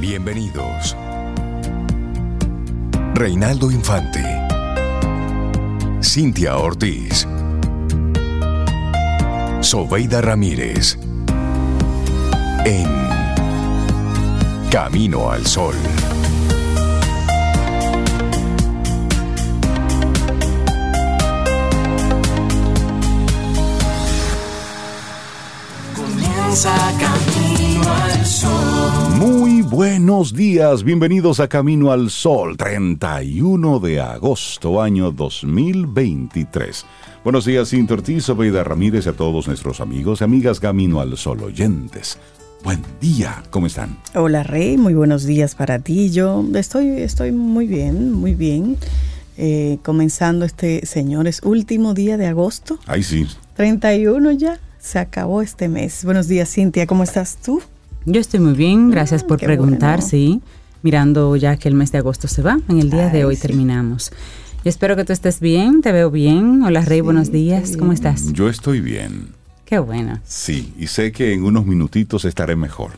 Bienvenidos. Reinaldo Infante. Cintia Ortiz. Sobeida Ramírez. En Camino al Sol. Comienza Camino al Sol. Muy buenos días, bienvenidos a Camino al Sol, 31 de agosto, año 2023. Buenos días, Cintia Ortiz, Obeida Ramírez y a todos nuestros amigos y amigas Camino al Sol oyentes. Buen día, ¿cómo están? Hola Rey, muy buenos días para ti. Yo estoy, estoy muy bien, muy bien. Eh, comenzando este, señores, último día de agosto. Ay, sí. 31 ya, se acabó este mes. Buenos días, Cintia, ¿cómo estás tú? Yo estoy muy bien, gracias por qué preguntar, bueno. sí. Mirando ya que el mes de agosto se va, en el día de hoy sí. terminamos. Yo espero que tú estés bien, te veo bien. Hola Rey, Sí, buenos días, ¿cómo estás? Yo estoy bien. Qué bueno. Sí, y sé que en unos minutitos estaré mejor.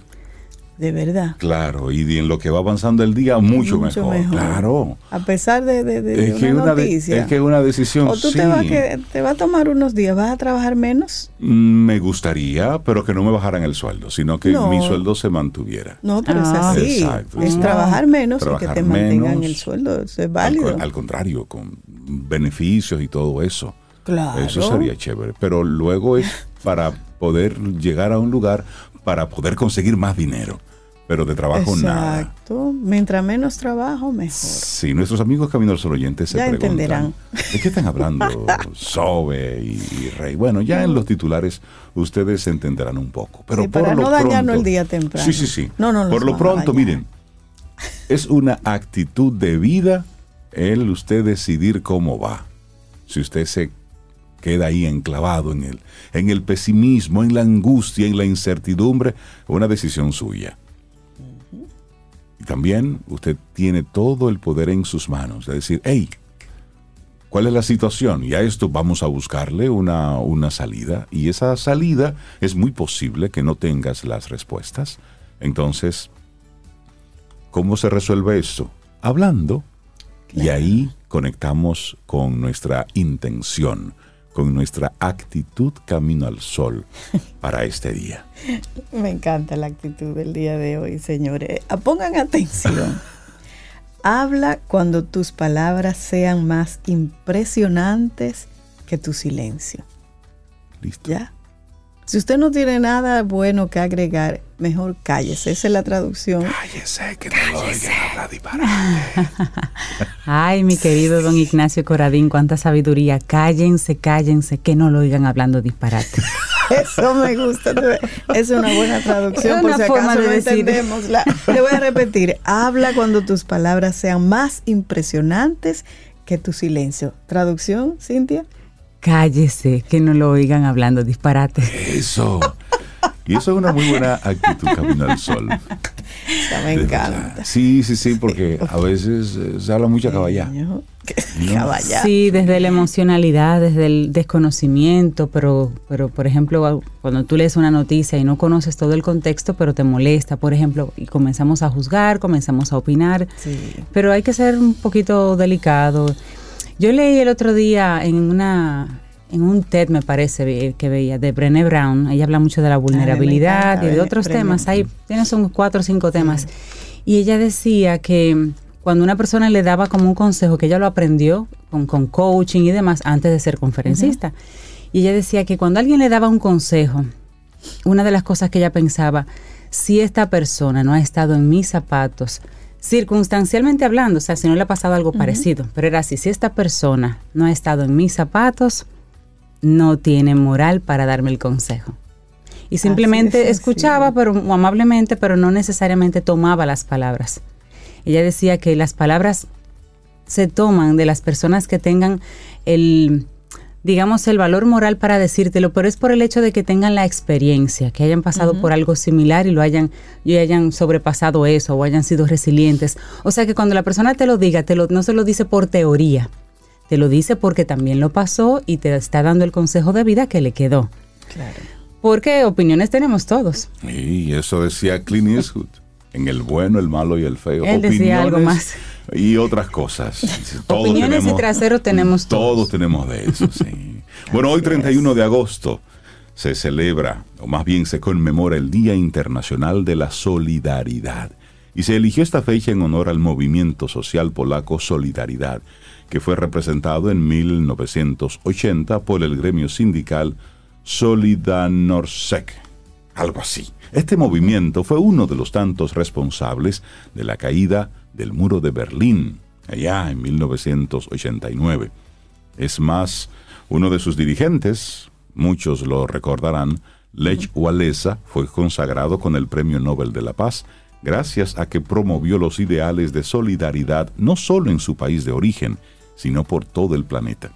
De verdad. Claro, y en lo que va avanzando el día, mucho, Mucho mejor. mejor. Claro. A pesar de, de- de Es que, una de- noticia. es que una decisión, o tú sí. te vas que te va a tomar unos días, vas a trabajar menos. Mm, Me gustaría, pero que no me bajaran el sueldo, sino que No. mi sueldo se mantuviera. No, pero Ah. es así. Exacto. Es trabajar menos y que te mantengan el sueldo. Eso es Al, válido. co- al contrario, con beneficios y todo eso. claro. Eso sería chévere. Pero luego es para poder llegar a un lugar, para poder conseguir más dinero. Pero de trabajo nada. Exacto. Mientras menos trabajo, mejor. Si nuestros amigos Camino al Sol oyentes se Ya preguntan, entenderán. ¿de qué están hablando Sobe y, y Rey? Bueno, ya en los titulares ustedes entenderán un poco. Pero Sí, por para lo no dañarnos el día temprano. Sí, sí, sí. No, no Por lo pronto, miren, es una actitud de vida el usted decidir cómo va. Si usted se queda ahí enclavado en el, en el pesimismo, en la angustia, en la incertidumbre, una decisión suya. Y también usted tiene todo el poder en sus manos de decir, hey, ¿cuál es la situación? Y a esto vamos a buscarle una, una salida. Y esa salida es muy posible que no tengas las respuestas. Entonces, ¿cómo se resuelve esto? Hablando. Y ahí conectamos con nuestra intención, con nuestra actitud camino al sol para este día. Me encanta la actitud del día de hoy, señores. Ah, Pongan atención. Habla cuando tus palabras sean más impresionantes que tu silencio. ¿Listo? ¿Ya? Si usted no tiene nada bueno que agregar, mejor cállese. Esa es la traducción. Cállese, que no lo oigan hablar. Ay, mi querido don Ignacio Coradín, cuánta sabiduría. Cállense, cállense, que no lo oigan hablando disparate. Eso me gusta. Es una buena traducción, por si forma acaso de no decir. entendemos. La- le voy a repetir. Habla cuando tus palabras sean más impresionantes que tu silencio. Traducción, Cintia. Cállese, que no lo oigan hablando disparate. Eso. Y eso es una muy buena actitud camino al sol. Me encanta. Sí, sí, sí, porque a veces eh, se habla mucha caballá. No. Caballá. Sí, desde la emocionalidad, desde el desconocimiento, pero, pero por ejemplo, cuando tú lees una noticia y no conoces todo el contexto, pero te molesta, por ejemplo, y comenzamos a juzgar, comenzamos a opinar, Sí. pero hay que ser un poquito delicado. Yo leí el otro día en una en un TED me parece ve- que veía de Brené Brown, ella habla mucho de la vulnerabilidad encanta. y de otros Brené. temas, ahí tienes son cuatro o cinco temas. Y ella decía que cuando una persona le daba como un consejo, que ella lo aprendió con, con coaching y demás antes de ser conferencista, y ella decía que cuando alguien le daba un consejo, una de las cosas que ella pensaba, si esta persona no ha estado en mis zapatos, circunstancialmente hablando, o sea, si no le ha pasado algo parecido, pero era así, si esta persona no ha estado en mis zapatos, no tiene moral para darme el consejo. Y simplemente escuchaba, pero amablemente, pero no necesariamente tomaba las palabras. Ella decía que las palabras se toman de las personas que tengan el, digamos, el valor moral para decírtelo, pero es por el hecho de que tengan la experiencia, que hayan pasado por algo similar y lo hayan, y hayan sobrepasado eso o hayan sido resilientes. O sea que cuando la persona te lo diga, te lo, no se lo dice por teoría, te lo dice porque también lo pasó y te está dando el consejo de vida que le quedó. Claro. Porque opiniones tenemos todos. Y eso decía Clint Eastwood. en el bueno, el malo y el feo. Él decía algo más. Y otras cosas. Todos Opiniones tenemos, y traseros tenemos todos. Todos tenemos de eso, sí. bueno, hoy 31 de agosto se celebra, o más bien se conmemora el Día Internacional de la Solidaridad. Y se eligió esta fecha en honor al movimiento social polaco Solidaridad, que fue representado en 1980 por el gremio sindical Solidanorsek, algo así. Este movimiento fue uno de los tantos responsables de la caída del muro de Berlín, allá en 1989. Es más, uno de sus dirigentes, muchos lo recordarán, Lech Walesa, fue consagrado con el Premio Nobel de la Paz gracias a que promovió los ideales de solidaridad no solo en su país de origen, sino por todo el planeta.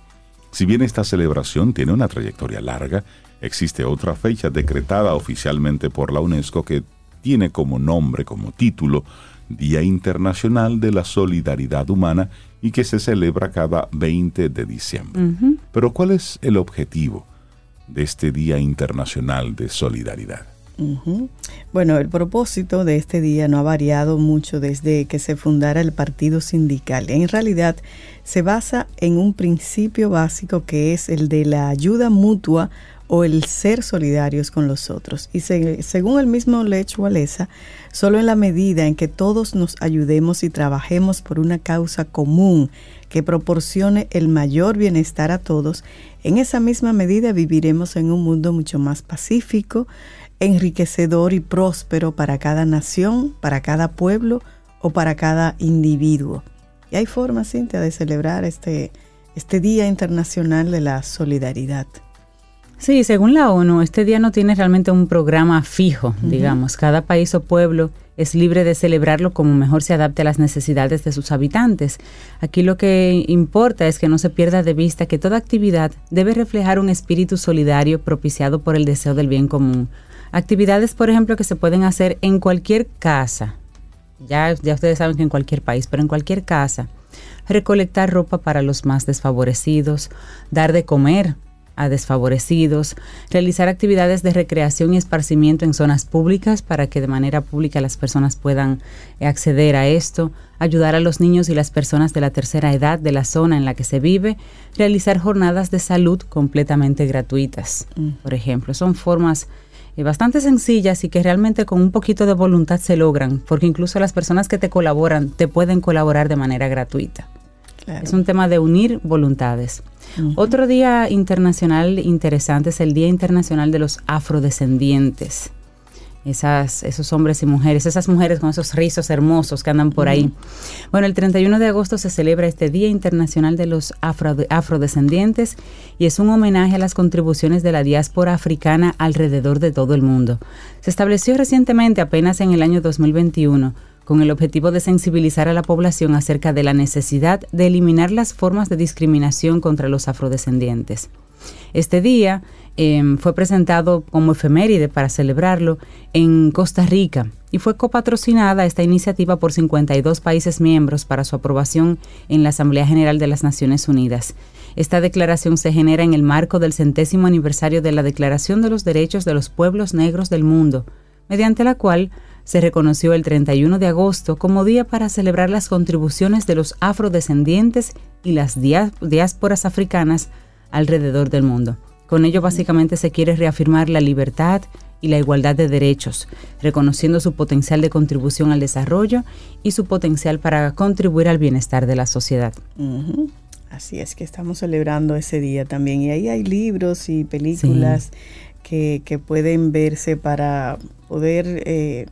Si bien esta celebración tiene una trayectoria larga, existe otra fecha decretada oficialmente por la UNESCO que tiene como nombre, como título, Día Internacional de la Solidaridad Humana y que se celebra cada 20 de diciembre. Pero ¿cuál es el objetivo de este Día Internacional de Solidaridad? Bueno, el propósito de este día no ha variado mucho desde que se fundara el partido sindical. En realidad se basa en un principio básico que es el de la ayuda mutua o el ser solidarios con los otros. Y según el mismo Lech Walesa, solo en la medida en que todos nos ayudemos y trabajemos por una causa común que proporcione el mayor bienestar a todos, en esa misma medida viviremos en un mundo mucho más pacífico, enriquecedor y próspero para cada nación, para cada pueblo o para cada individuo. Y hay formas, Cintia, de celebrar este, este Día Internacional de la Solidaridad. Sí, según la ONU, este día no tiene realmente un programa fijo, digamos. Cada país o pueblo es libre de celebrarlo como mejor se adapte a las necesidades de sus habitantes. Aquí lo que importa es que no se pierda de vista que toda actividad debe reflejar un espíritu solidario propiciado por el deseo del bien común. Actividades, por ejemplo, que se pueden hacer en cualquier casa. Ya, ya ustedes saben que en cualquier país, pero en cualquier casa. Recolectar ropa para los más desfavorecidos, dar de comer a desfavorecidos, realizar actividades de recreación y esparcimiento en zonas públicas para que de manera pública las personas puedan acceder a esto, ayudar a los niños y las personas de la tercera edad de la zona en la que se vive, realizar jornadas de salud completamente gratuitas, mm. por ejemplo. Son formas eh, bastante sencillas y que realmente con un poquito de voluntad se logran, porque incluso las personas que te colaboran te pueden colaborar de manera gratuita. Es un tema de unir voluntades. Otro día internacional interesante es el Día Internacional de los Afrodescendientes esas, esos hombres y mujeres, esas mujeres con esos rizos hermosos que andan por ahí. Bueno, el 31 de agosto se celebra este Día Internacional de los Afrodescendientes y es un homenaje a las contribuciones de la diáspora africana alrededor de todo el mundo. Se estableció recientemente, apenas en el año 2021, con el objetivo de sensibilizar a la población acerca de la necesidad de eliminar las formas de discriminación contra los afrodescendientes. Este día Em, fue presentado como efeméride para celebrarlo en Costa Rica y fue copatrocinada esta iniciativa por 52 países miembros para su aprobación en la Asamblea General de las Naciones Unidas. Esta declaración se genera en el marco del centésimo aniversario de la Declaración de los Derechos de los Pueblos Negros del Mundo, mediante la cual se reconoció el 31 de agosto como día para celebrar las contribuciones de los afrodescendientes y las diásporas africanas alrededor del mundo. Con ello básicamente se quiere reafirmar la libertad y la igualdad de derechos, reconociendo su potencial de contribución al desarrollo y su potencial para contribuir al bienestar de la sociedad. Así es que estamos celebrando ese día también. Y ahí hay libros y películas que, pueden verse para poder eh,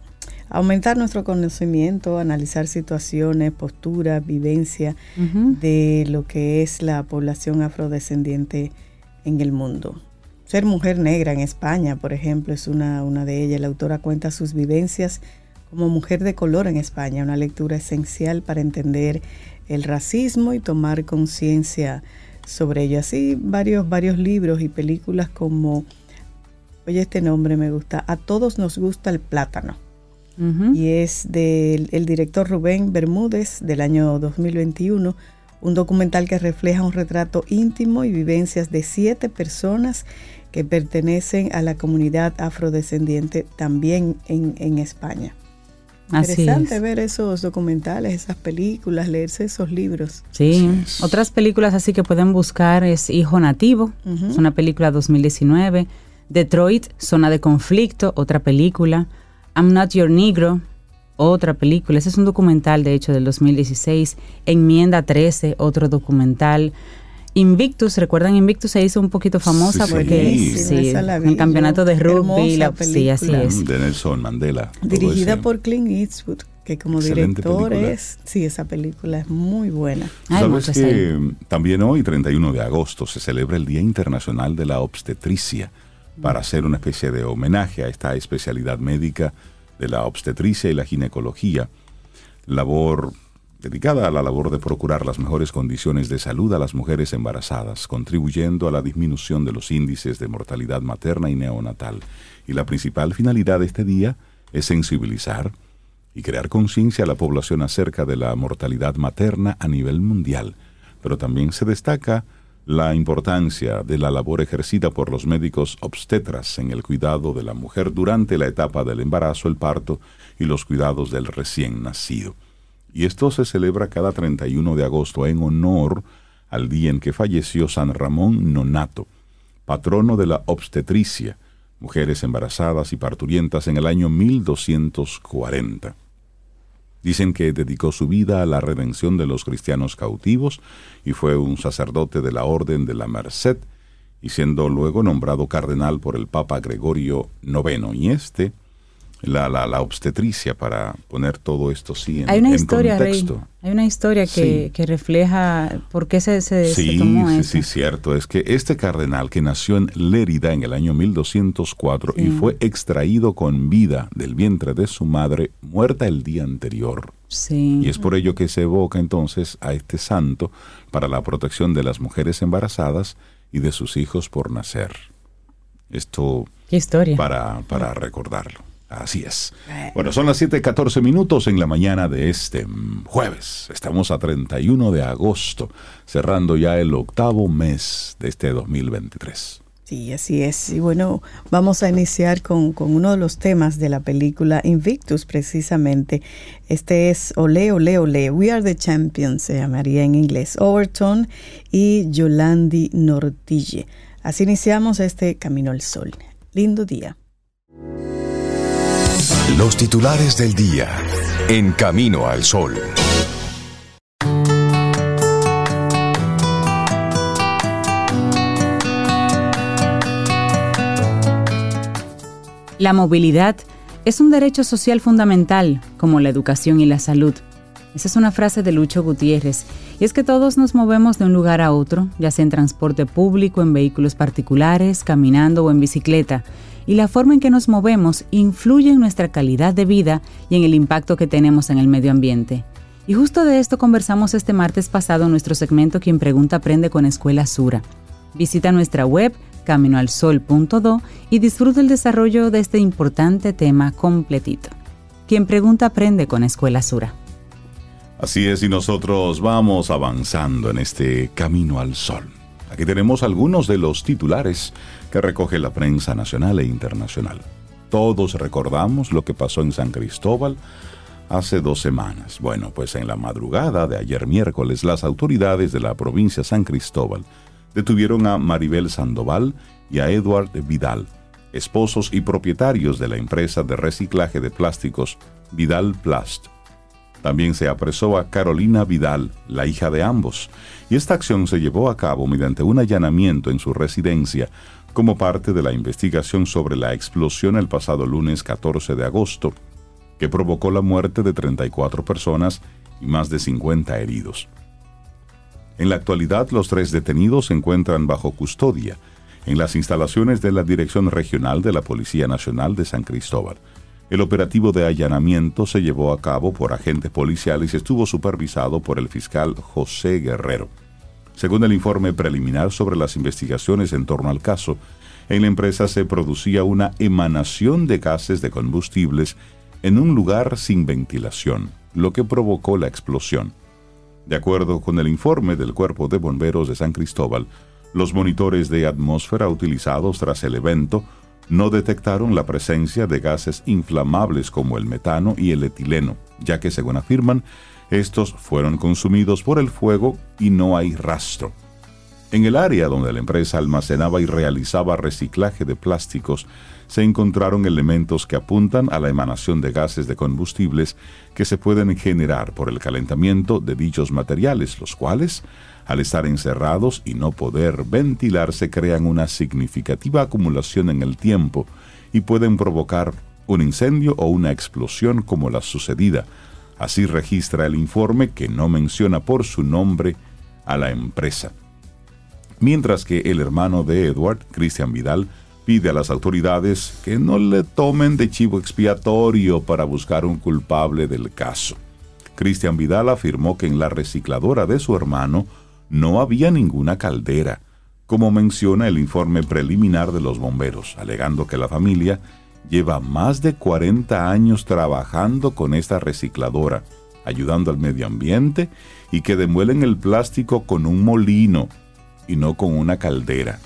aumentar nuestro conocimiento, analizar situaciones, posturas, vivencia de lo que es la población afrodescendiente en el mundo. Ser mujer negra en España, por ejemplo, es una, una de ellas. La autora cuenta sus vivencias como mujer de color en España, una lectura esencial para entender el racismo y tomar conciencia sobre ello. Así varios, varios libros y películas como, oye, este nombre me gusta, A todos nos gusta el plátano. Y es del el director Rubén Bermúdez del año 2021 un documental que refleja un retrato íntimo y vivencias de siete personas que pertenecen a la comunidad afrodescendiente también en, España. Así Interesante es. ver esos documentales, esas películas, leerse esos libros. Sí, otras películas así que pueden buscar es Hijo Nativo, es una película 2019. Detroit, Zona de Conflicto, otra película. I'm Not Your Negro, otra película. Ese es un documental, de hecho, del 2016. Enmienda 13, otro documental. Invictus, ¿recuerdan Invictus? Se hizo un poquito famosa Sí, porque sí, el campeonato de rugby. La, sí, así es. De Nelson Mandela. Dirigida por Clint Eastwood, que como Excelente director película. es, sí, esa película es muy buena. Hay ¿Sabes que ahí. también hoy, 31 de agosto, se celebra el Día Internacional de la Obstetricia para hacer una especie de homenaje a esta especialidad médica de la obstetricia y la ginecología, labor dedicada a la labor de procurar las mejores condiciones de salud a las mujeres embarazadas, contribuyendo a la disminución de los índices de mortalidad materna y neonatal. Y la principal finalidad de este día es sensibilizar y crear conciencia a la población acerca de la mortalidad materna a nivel mundial. Pero también se destaca la importancia de la labor ejercida por los médicos obstetras en el cuidado de la mujer durante la etapa del embarazo, el parto y los cuidados del recién nacido. Y esto se celebra cada 31 de agosto en honor al día en que falleció San Ramón Nonato, patrono de la obstetricia, mujeres embarazadas y parturientas en el año 1240. Dicen que dedicó su vida a la redención de los cristianos cautivos y fue un sacerdote de la Orden de la Merced, y siendo luego nombrado cardenal por el Papa Gregorio IX. Y este, la, la, la obstetricia, para poner todo esto sí en, Hay una en historia, Rey. contexto. Hay una historia que, Sí. que refleja por qué se, se, se Sí, tomó sí, eso. sí, cierto. Es que este cardenal que nació en Lérida en el año 1204 y fue extraído con vida del vientre de su madre, muerta el día anterior. Sí. Y es por ello que se evoca entonces a este santo para la protección de las mujeres embarazadas y de sus hijos por nacer. Esto Qué historia. para, para recordarlo. Así es. Bueno, son las 7:14 minutos en la mañana de este jueves. Estamos a 31 de agosto, cerrando ya el octavo mes de este 2023. Sí, así es. Y bueno, vamos a iniciar con, con uno de los temas de la película Invictus, precisamente. Este es Ole, Ole, Ole. We are the champions, se llamaría en inglés. Overton y Yolandi Nortille. Así iniciamos este Camino al Sol. Lindo día. Los titulares del día en Camino al Sol. La movilidad es un derecho social fundamental, como la educación y la salud. Esa es una frase de Lucho Gutiérrez, y es que todos nos movemos de un lugar a otro, ya sea en transporte público, en vehículos particulares, caminando o en bicicleta, y la forma en que nos movemos influye en nuestra calidad de vida y en el impacto que tenemos en el medio ambiente. Y justo de esto conversamos este martes pasado en nuestro segmento Quien Pregunta Aprende con Escuela Sura. Visita nuestra web caminoalsol.do y disfruta el desarrollo de este importante tema completito. Quien pregunta aprende con Escuela Sura. Así es, y nosotros vamos avanzando en este camino al sol. Aquí tenemos algunos de los titulares que recoge la prensa nacional e internacional. Todos recordamos lo que pasó en San Cristóbal hace dos semanas. Bueno, pues en la madrugada de ayer miércoles, las autoridades de la provincia San Cristóbal detuvieron a Maribel Sandoval y a Edward Vidal, esposos y propietarios de la empresa de reciclaje de plásticos Vidal Plast. También se apresó a Carolina Vidal, la hija de ambos, y esta acción se llevó a cabo mediante un allanamiento en su residencia como parte de la investigación sobre la explosión el pasado lunes 14 de agosto, que provocó la muerte de 34 personas y más de 50 heridos. En la actualidad, los tres detenidos se encuentran bajo custodia en las instalaciones de la Dirección Regional de la Policía Nacional de San Cristóbal. El operativo de allanamiento se llevó a cabo por agentes policiales y estuvo supervisado por el fiscal José Guerrero. Según el informe preliminar sobre las investigaciones en torno al caso, en la empresa se producía una emanación de gases de combustibles en un lugar sin ventilación, lo que provocó la explosión. De acuerdo con el informe del Cuerpo de Bomberos de San Cristóbal, los monitores de atmósfera utilizados tras el evento no detectaron la presencia de gases inflamables como el metano y el etileno, ya que según afirman, estos fueron consumidos por el fuego y no hay rastro. En el área donde la empresa almacenaba y realizaba reciclaje de plásticos, se encontraron elementos que apuntan a la emanación de gases de combustibles que se pueden generar por el calentamiento de dichos materiales, los cuales, al estar encerrados y no poder ventilarse, crean una significativa acumulación en el tiempo y pueden provocar un incendio o una explosión como la sucedida. Así registra el informe que no menciona por su nombre a la empresa mientras que el hermano de Edward, Christian Vidal, pide a las autoridades que no le tomen de chivo expiatorio para buscar un culpable del caso. Christian Vidal afirmó que en la recicladora de su hermano no había ninguna caldera, como menciona el informe preliminar de los bomberos, alegando que la familia lleva más de 40 años trabajando con esta recicladora, ayudando al medio ambiente y que demuelen el plástico con un molino y no con una caldera.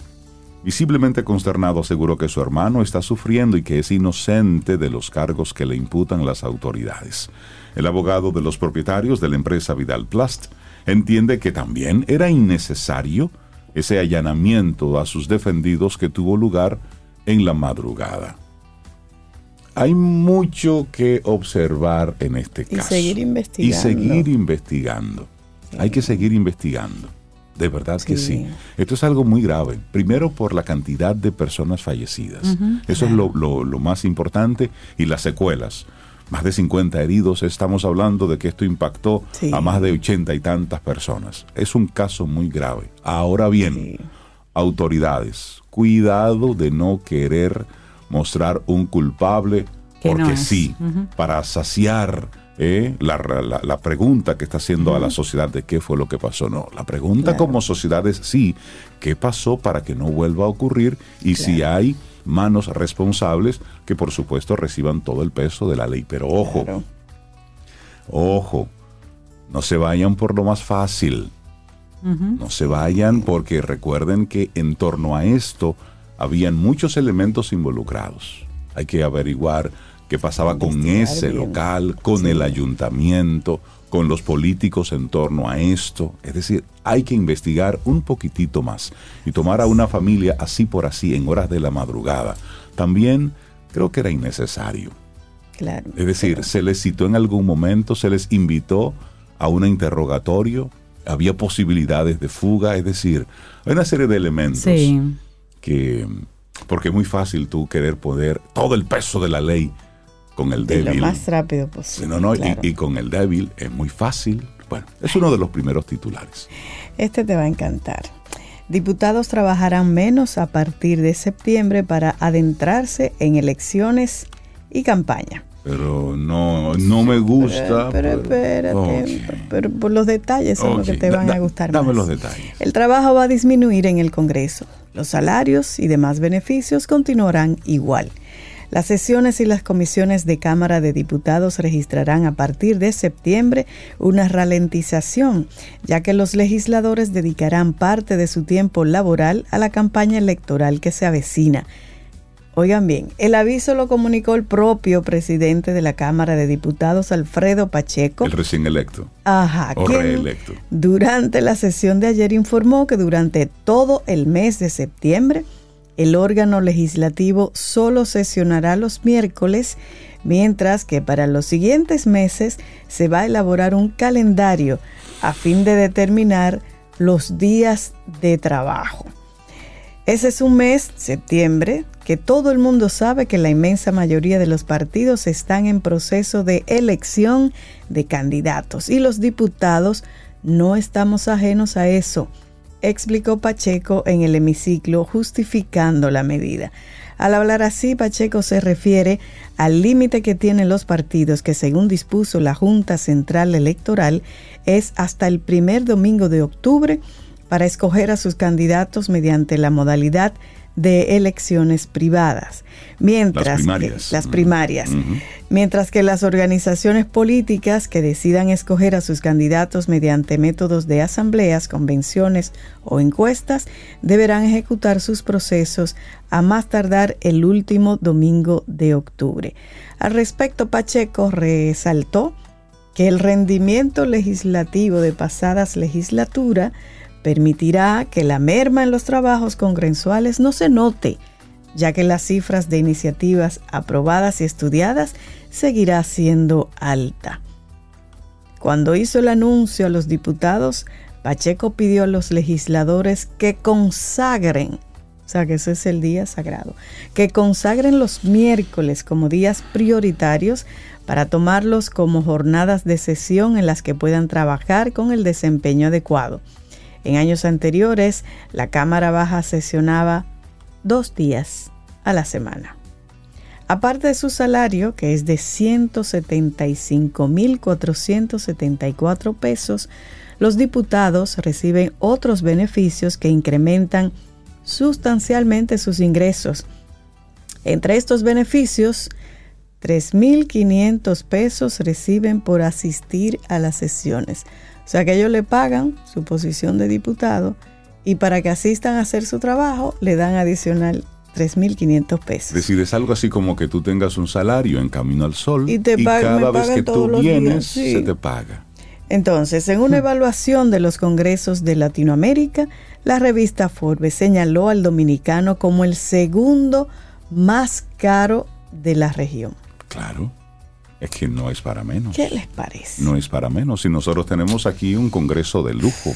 Visiblemente consternado aseguró que su hermano está sufriendo y que es inocente de los cargos que le imputan las autoridades. El abogado de los propietarios de la empresa Vidal Plast entiende que también era innecesario ese allanamiento a sus defendidos que tuvo lugar en la madrugada. Hay mucho que observar en este caso. Y seguir investigando. Y seguir investigando. Hay que seguir investigando. De verdad que sí. Esto es algo muy grave. Primero por la cantidad de personas fallecidas. Eso es lo, más importante. Y las secuelas. Más de 50 heridos. Estamos hablando de que esto impactó a más de 80 y tantas personas. Es un caso muy grave. Ahora bien, autoridades, cuidado de no querer mostrar un culpable porque sí, para saciar eh, la, pregunta que está haciendo a la sociedad de qué fue lo que pasó. No, la pregunta como sociedad es sí, ¿qué pasó para que no vuelva a ocurrir? Y si hay manos responsables que por supuesto reciban todo el peso de la ley. Pero ojo, ojo, no se vayan por lo más fácil. No se vayan porque recuerden que en torno a esto habían muchos elementos involucrados. Hay que averiguar qué pasaba con ese local, con el ayuntamiento, con los políticos en torno a esto. Es decir, hay que investigar un poquitito más y tomar a una familia así por así en horas de la madrugada. También creo que era innecesario. Claro. Es decir, se les citó en algún momento, se les invitó a un interrogatorio, había posibilidades de fuga, es decir, hay una serie de elementos que, porque es muy fácil tú querer poder todo el peso de la ley con el débil. Lo más rápido posible. No, no, y, con el débil es muy fácil. Bueno, es uno de los primeros titulares. Este te va a encantar. Diputados trabajarán menos a partir de septiembre para adentrarse en elecciones y campaña. Pero no, no me gusta. Pero, espérate, pero por los detalles son los que te van a gustar dame más. los detalles. El trabajo va a disminuir en el Congreso. Los salarios y demás beneficios continuarán igual. Las sesiones y las comisiones de Cámara de Diputados registrarán a partir de septiembre una ralentización, ya que los legisladores dedicarán parte de su tiempo laboral a la campaña electoral que se avecina. Oigan bien, el aviso lo comunicó el propio presidente de la Cámara de Diputados, Alfredo Pacheco. El recién electo. Ajá. O reelecto. Durante la sesión de ayer informó que durante todo el mes de septiembre el órgano legislativo solo sesionará los miércoles, mientras que para los siguientes meses se va a elaborar un calendario a fin de determinar los días de trabajo. Ese es un mes, septiembre, que todo el mundo sabe que la inmensa mayoría de los partidos están en proceso de elección de candidatos y los diputados no estamos ajenos a eso explicó Pacheco en el hemiciclo justificando la medida. Al hablar así, Pacheco se refiere al límite que tienen los partidos que según dispuso la Junta Central Electoral es hasta el primer domingo de octubre para escoger a sus candidatos mediante la modalidad de elecciones privadas. Mientras Las que- primarias. las Mm. primarias. Mientras que las organizaciones políticas que decidan escoger a sus candidatos mediante métodos de asambleas, convenciones o encuestas deberán ejecutar sus procesos a más tardar el último domingo de octubre. Al respecto, Pacheco resaltó que el rendimiento legislativo de pasadas legislaturas permitirá que la merma en los trabajos congresuales no se note, ya que las cifras de iniciativas aprobadas y estudiadas seguirá siendo alta. Cuando hizo el anuncio a los diputados, Pacheco pidió a los legisladores que consagren, o sea que ese es el día sagrado, que consagren los miércoles como días prioritarios para tomarlos como jornadas de sesión en las que puedan trabajar con el desempeño adecuado. En años anteriores, la Cámara Baja sesionaba dos días a la semana. Aparte de su salario, que es de 175.474 pesos, los diputados reciben otros beneficios que incrementan sustancialmente sus ingresos. Entre estos beneficios, 3.500 pesos reciben por asistir a las sesiones. O sea que ellos le pagan su posición de diputado y para que asistan a hacer su trabajo le dan adicional 3.500 pesos. Es decir, es algo así como que tú tengas un salario en Camino al Sol Y te me cada vez que tú vienes sí. se te paga. Entonces, en una evaluación de los congresos de Latinoamérica, la revista Forbes señaló al dominicano como el segundo más caro de la región. Claro, es que no es para menos. ¿Qué les parece? No es para menos. Y nosotros tenemos aquí un congreso de lujo.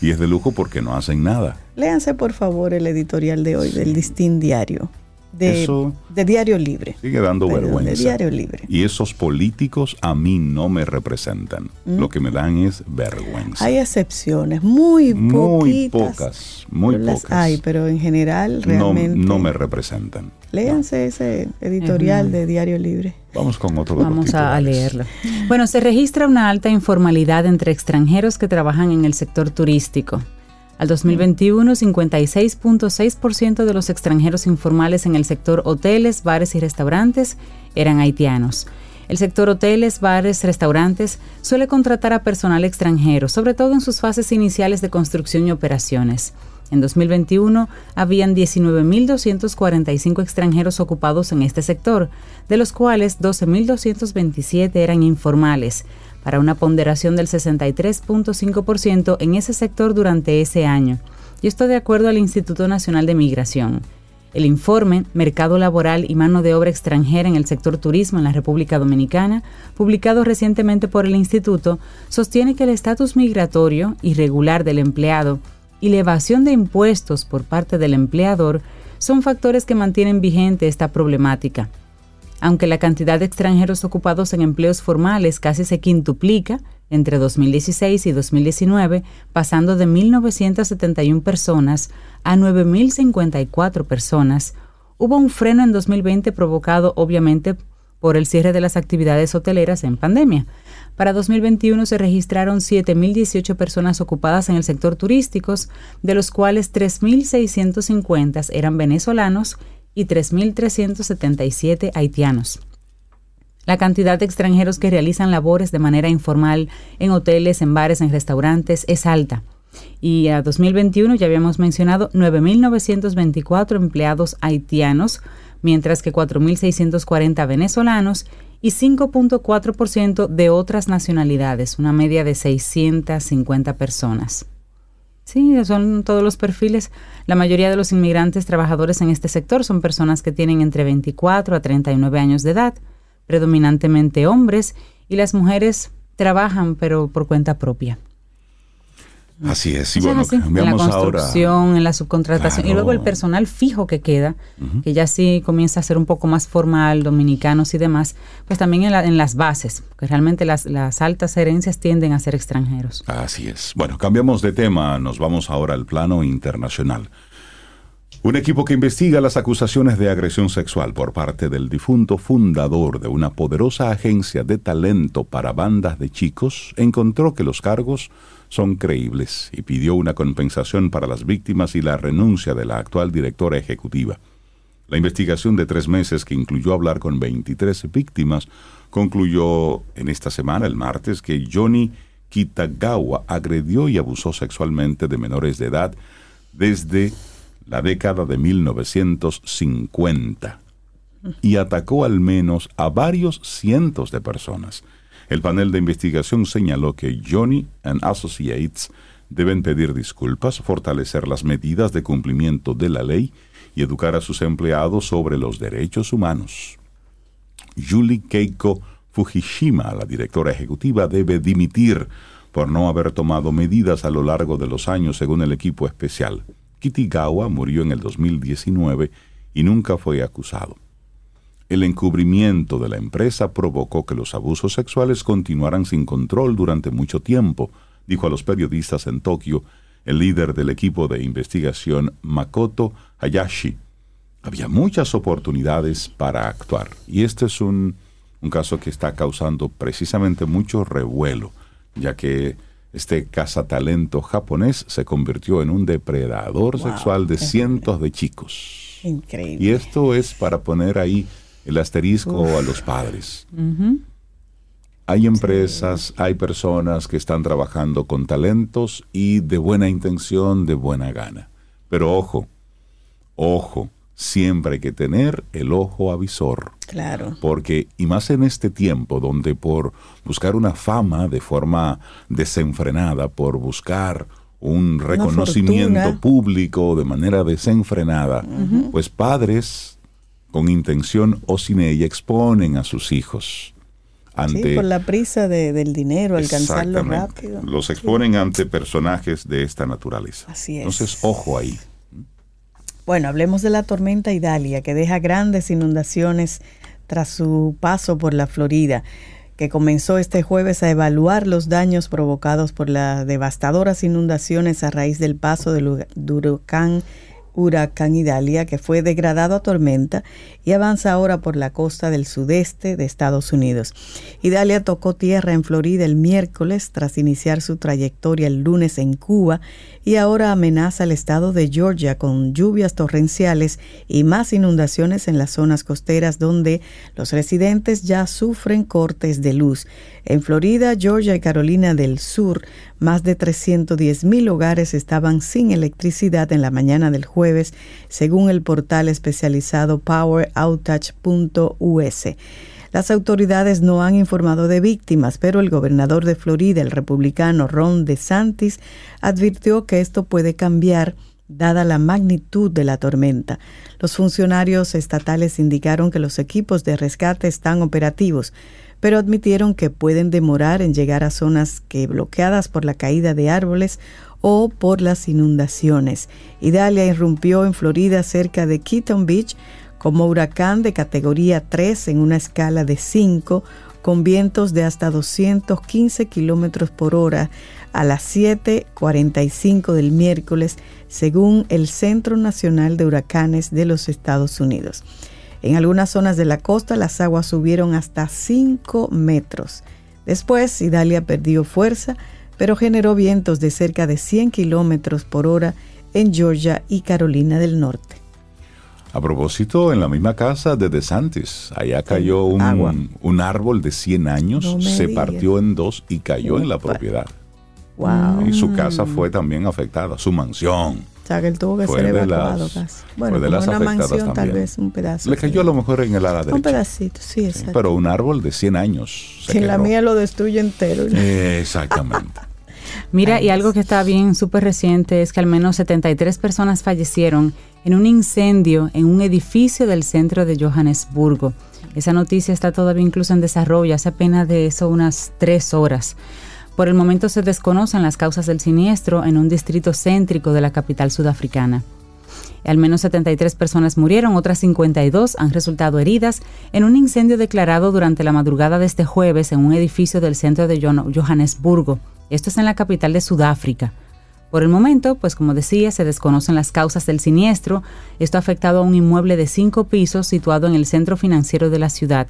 Y es de lujo porque no hacen nada. Léanse por favor el editorial de hoy del Distin Diario, de, Eso- de Diario Libre. Sigue dando vergüenza. de Diario Libre. Y esos políticos a mí no me representan. Mm. Lo que me dan es vergüenza. Hay excepciones, muy muy poquitas. pocas, muy las pocas. hay, pero en general no, realmente. no me representan. Léanse ese editorial de Diario Libre. Vamos con otro Vamos a, leerlo. Bueno, se registra una alta informalidad entre extranjeros que trabajan en el sector turístico. Al 2021, 56.6% de los extranjeros informales en el sector hoteles, bares y restaurantes eran haitianos. El sector hoteles, bares, restaurantes suele contratar a personal extranjero, sobre todo en sus fases iniciales de construcción y operaciones. En 2021 habían 19.245 extranjeros ocupados en este sector, de los cuales 12.227 eran informales, para una ponderación del 63.5% en ese sector durante ese año. Y esto de acuerdo al Instituto Nacional de Migración. El informe Mercado Laboral y Mano de Obra Extranjera en el Sector Turismo en la República Dominicana, publicado recientemente por el Instituto, sostiene que el estatus migratorio irregular del empleado y la evasión de impuestos por parte del empleador son factores que mantienen vigente esta problemática. Aunque la cantidad de extranjeros ocupados en empleos formales casi se quintuplica entre 2016 y 2019, pasando de 1.971 personas a 9.054 personas, hubo un freno en 2020 provocado obviamente por el cierre de las actividades hoteleras en pandemia. Para 2021 se registraron 7.018 personas ocupadas en el sector turístico, de los cuales 3.650 eran venezolanos y 3.377 haitianos. La cantidad de extranjeros que realizan labores de manera informal en hoteles, en bares, en restaurantes es alta. Y a 2021 ya habíamos mencionado 9.924 empleados haitianos, mientras que 4.640 venezolanos y 5.4% de otras nacionalidades, una media de 650 personas. Sí, son todos los perfiles. La mayoría de los inmigrantes trabajadores en este sector son personas que tienen entre 24 a 39 años de edad, predominantemente hombres, y las mujeres trabajan pero por cuenta propia. Así es. Y es bueno, así, en la cambiamos ahora. construcción, en la subcontratación y luego el personal fijo que queda, que ya sí comienza a ser un poco más formal, dominicanos y demás, pues también en, la- en las bases, porque realmente las, las altas herencias tienden a ser extranjeros. Así es. Bueno, cambiamos de tema, nos vamos ahora al plano internacional. Un equipo que investiga las acusaciones de agresión sexual por parte del difunto fundador de una poderosa agencia de talento para bandas de chicos encontró que los cargos son creíbles y pidió una compensación para las víctimas y la renuncia de la actual directora ejecutiva. La investigación de tres meses que incluyó hablar con 23 víctimas concluyó en esta semana, el martes, que Johnny Kitagawa agredió y abusó sexualmente de menores de edad desde la década de 1950 y atacó al menos a varios cientos de personas. El panel de investigación señaló que Johnny and Associates deben pedir disculpas, fortalecer las medidas de cumplimiento de la ley y educar a sus empleados sobre los derechos humanos. Julie Keiko Fujishima, la directora ejecutiva, debe dimitir por no haber tomado medidas a lo largo de los años según el equipo especial. Kitagawa murió en el 2019 y nunca fue acusado. El encubrimiento de la empresa provocó que los abusos sexuales continuaran sin control durante mucho tiempo, dijo a los periodistas en Tokio el líder del equipo de investigación Makoto Hayashi. Había muchas oportunidades para actuar y este es un, un caso que está causando precisamente mucho revuelo, ya que este cazatalento japonés se convirtió en un depredador sexual de cientos de chicos. Increíble. Y esto es para poner ahí el asterisco a los padres. Hay empresas, hay personas que están trabajando con talentos y de buena intención, de buena gana. Pero ojo, ojo, siempre hay que tener el ojo avisor. Claro. Porque, y más en este tiempo, donde por buscar una fama de forma desenfrenada, por buscar un reconocimiento público de manera desenfrenada, pues padres con intención o sin ella exponen a sus hijos ante Sí, por la prisa de- del dinero, alcanzarlo rápido. Los exponen ante personajes de esta naturaleza. Así es. Entonces, ojo ahí. Bueno, hablemos de la tormenta Idalia, que deja grandes inundaciones tras su paso por la Florida, que comenzó este jueves a evaluar los daños provocados por las devastadoras inundaciones a raíz del paso del hu- del huracán huracán Idalia, que fue degradado a tormenta y avanza ahora por la costa del sudeste de Estados Unidos. Idalia tocó tierra en Florida el miércoles tras iniciar su trayectoria el lunes en Cuba y ahora amenaza al estado de Georgia con lluvias torrenciales y más inundaciones en las zonas costeras donde los residentes ya sufren cortes de luz. En Florida, Georgia y Carolina del Sur, más de 310 mil hogares estaban sin electricidad en la mañana del jueves, según el portal especializado poweroutage.us. Las autoridades no han informado de víctimas, pero el gobernador de Florida, el republicano Ron DeSantis, advirtió que esto puede cambiar dada la magnitud de la tormenta. Los funcionarios estatales indicaron que los equipos de rescate están operativos, pero admitieron que pueden demorar en llegar a zonas que bloqueadas por la caída de árboles o por las inundaciones. Idalia irrumpió en Florida cerca de Keaton Beach como huracán de categoría 3 en una escala de 5 con vientos de hasta 215 kilómetros por hora a las 7:45 del miércoles, según el Centro Nacional de Huracanes de los Estados Unidos. En algunas zonas de la costa las aguas subieron hasta 5 metros. Después, Idalia perdió fuerza, pero generó vientos de cerca de 100 kilómetros por hora en Georgia y Carolina del Norte. A propósito, en la misma casa de DeSantis, allá cayó un, un árbol de 100 años, No se digas. partió en dos y cayó en la propiedad. Wow. Y su casa fue también afectada, su mansión. O sea, que él tuvo que Fue ser de evacuado las- casi. fue Bueno, de como las una mansión, tal también. vez un pedazo. Le cayó sí. a lo mejor en el ala Un derecha. pedacito, sí, Sí, exacto. pero un árbol de 100 años. Si en la mía lo destruye entero. Eh, Exactamente. Mira, y algo que está bien súper reciente es que al menos 73 personas fallecieron en un incendio en un edificio del centro de Johannesburgo. Esa noticia está todavía incluso en desarrollo, hace apenas de eso unas tres horas. Por el momento se desconocen las causas del siniestro en un distrito céntrico de la capital sudafricana. Al menos 73 personas murieron, otras 52 han resultado heridas en un incendio declarado durante la madrugada de este jueves en un edificio del centro de Johann- Johannesburgo. Esto es en la capital de Sudáfrica. Por el momento, pues como decía, se desconocen las causas del siniestro. Esto ha afectado a un inmueble de cinco pisos situado en el centro financiero de la ciudad.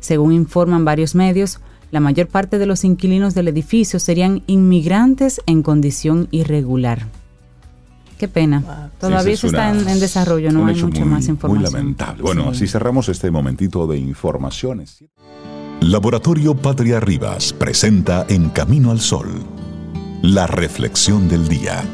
Según informan varios medios, la mayor parte de los inquilinos del edificio serían inmigrantes en condición irregular. Qué pena. Todavía se está en, desarrollo, no hay mucha más información. Muy lamentable. Bueno, así cerramos este momentito de informaciones. Laboratorio Patria Rivas presenta En Camino al Sol, la reflexión del día.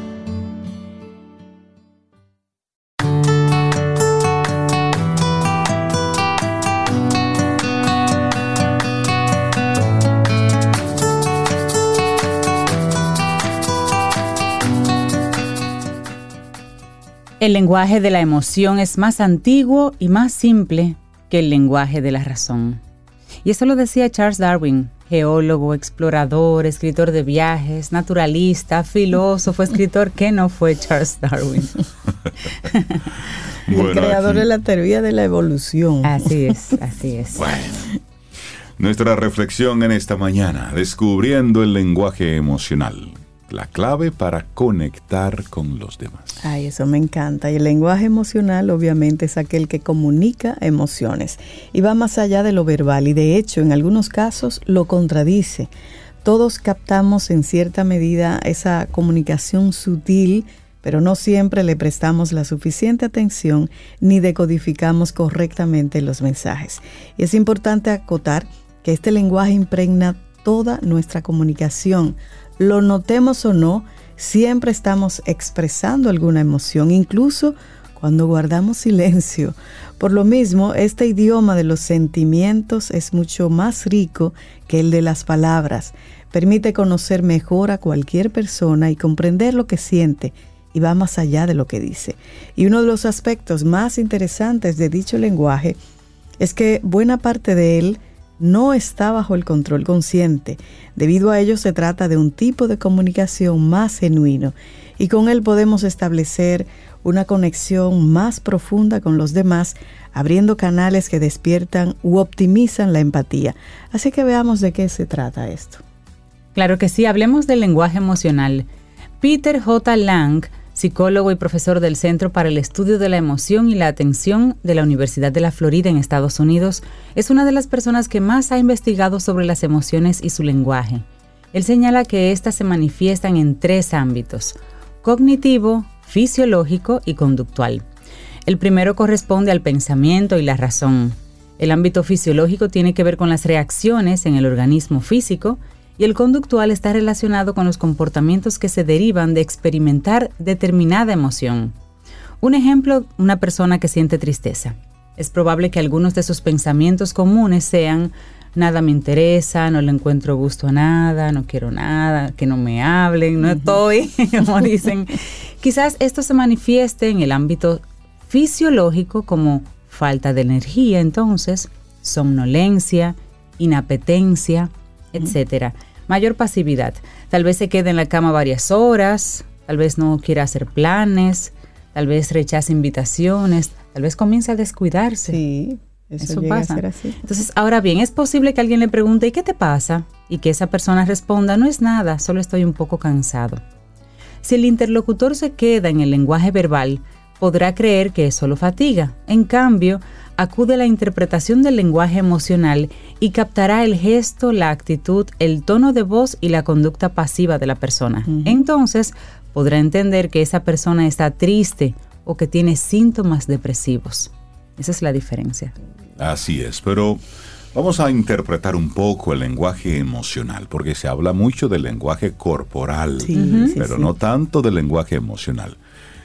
El lenguaje de la emoción es más antiguo y más simple que el lenguaje de la razón. Y eso lo decía Charles Darwin, geólogo, explorador, escritor de viajes, naturalista, filósofo, escritor, que no fue Charles Darwin. el creador de la teoría de la evolución. Así es, así es. Bueno. Nuestra reflexión en esta mañana, descubriendo el lenguaje emocional la clave para conectar con los demás. Ay, eso me encanta. Y el lenguaje emocional obviamente es aquel que comunica emociones y va más allá de lo verbal y de hecho en algunos casos lo contradice. Todos captamos en cierta medida esa comunicación sutil, pero no siempre le prestamos la suficiente atención ni decodificamos correctamente los mensajes. Y es importante acotar que este lenguaje impregna toda nuestra comunicación, lo notemos o no, siempre estamos expresando alguna emoción, incluso cuando guardamos silencio. Por lo mismo, este idioma de los sentimientos es mucho más rico que el de las palabras. Permite conocer mejor a cualquier persona y comprender lo que siente y va más allá de lo que dice. Y uno de los aspectos más interesantes de dicho lenguaje es que buena parte de él no está bajo el control consciente. Debido a ello se trata de un tipo de comunicación más genuino y con él podemos establecer una conexión más profunda con los demás, abriendo canales que despiertan u optimizan la empatía. Así que veamos de qué se trata esto. Claro que sí, hablemos del lenguaje emocional. Peter J. Lang psicólogo y profesor del Centro para el Estudio de la Emoción y la Atención de la Universidad de la Florida en Estados Unidos, es una de las personas que más ha investigado sobre las emociones y su lenguaje. Él señala que éstas se manifiestan en tres ámbitos, cognitivo, fisiológico y conductual. El primero corresponde al pensamiento y la razón. El ámbito fisiológico tiene que ver con las reacciones en el organismo físico, y el conductual está relacionado con los comportamientos que se derivan de experimentar determinada emoción. Un ejemplo, una persona que siente tristeza. Es probable que algunos de sus pensamientos comunes sean nada me interesa, no le encuentro gusto a nada, no quiero nada, que no me hablen, no estoy, como dicen. Quizás esto se manifieste en el ámbito fisiológico como falta de energía, entonces, somnolencia, inapetencia, etcétera mayor pasividad. Tal vez se quede en la cama varias horas, tal vez no quiera hacer planes, tal vez rechace invitaciones, tal vez comience a descuidarse. Sí, eso, pasa. así. Entonces, ahora bien, es posible que alguien le pregunte, ¿y qué te pasa? Y que esa persona responda, no es nada, solo estoy un poco cansado. Si el interlocutor se queda en el lenguaje verbal, podrá creer que es solo fatiga. En cambio, acude a la interpretación del lenguaje emocional y captará el gesto, la actitud, el tono de voz y la conducta pasiva de la persona. Entonces, podrá entender que esa persona está triste o que tiene síntomas depresivos. Esa es la diferencia. Así es, pero vamos a interpretar un poco el lenguaje emocional, porque se habla mucho del lenguaje corporal, pero no tanto del lenguaje emocional.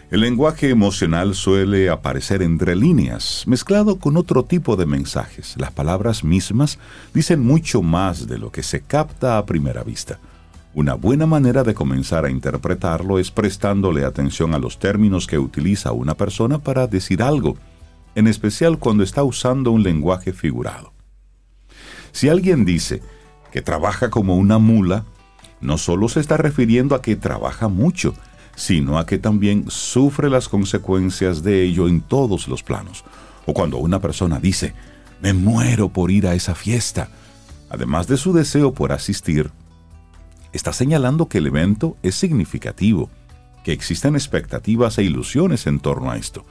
El lenguaje emocional suele aparecer entre líneas, mezclado con otro tipo de mensajes. Las palabras mismas dicen mucho más de lo que se capta a primera vista. Una buena manera de comenzar a interpretarlo es prestándole atención a los términos que utiliza una persona para decir algo, en especial cuando está usando un lenguaje figurado. Si alguien dice que trabaja como una mula, no solo se está refiriendo a que trabaja mucho, sino a que también sufre las consecuencias de ello en todos los planos. O cuando una persona dice, me muero por ir a esa fiesta, además de su deseo por asistir, está señalando que el evento es significativo, que existen expectativas e ilusiones en torno a esto.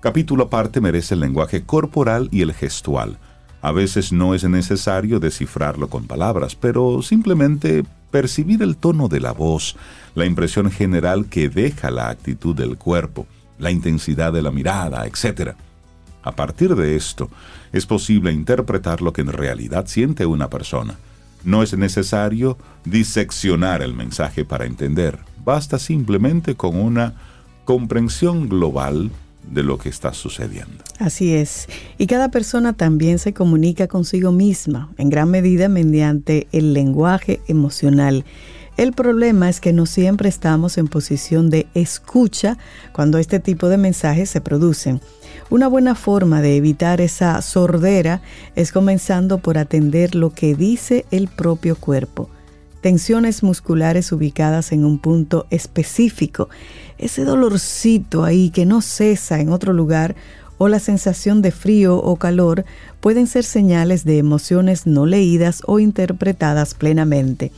Capítulo aparte merece el lenguaje corporal y el gestual. A veces no es necesario descifrarlo con palabras, pero simplemente percibir el tono de la voz, la impresión general que deja la actitud del cuerpo, la intensidad de la mirada, etc. A partir de esto, es posible interpretar lo que en realidad siente una persona. No es necesario diseccionar el mensaje para entender, basta simplemente con una comprensión global de lo que está sucediendo. Así es. Y cada persona también se comunica consigo misma, en gran medida mediante el lenguaje emocional. El problema es que no siempre estamos en posición de escucha cuando este tipo de mensajes se producen. Una buena forma de evitar esa sordera es comenzando por atender lo que dice el propio cuerpo. Tensiones musculares ubicadas en un punto específico, ese dolorcito ahí que no cesa en otro lugar o la sensación de frío o calor pueden ser señales de emociones no leídas o interpretadas plenamente.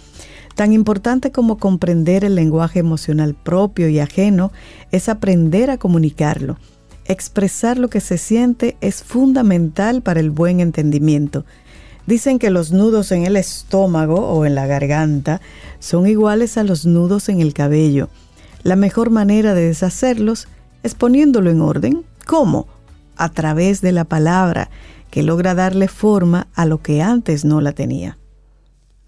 Tan importante como comprender el lenguaje emocional propio y ajeno es aprender a comunicarlo. Expresar lo que se siente es fundamental para el buen entendimiento. Dicen que los nudos en el estómago o en la garganta son iguales a los nudos en el cabello. La mejor manera de deshacerlos es poniéndolo en orden. ¿Cómo? A través de la palabra, que logra darle forma a lo que antes no la tenía.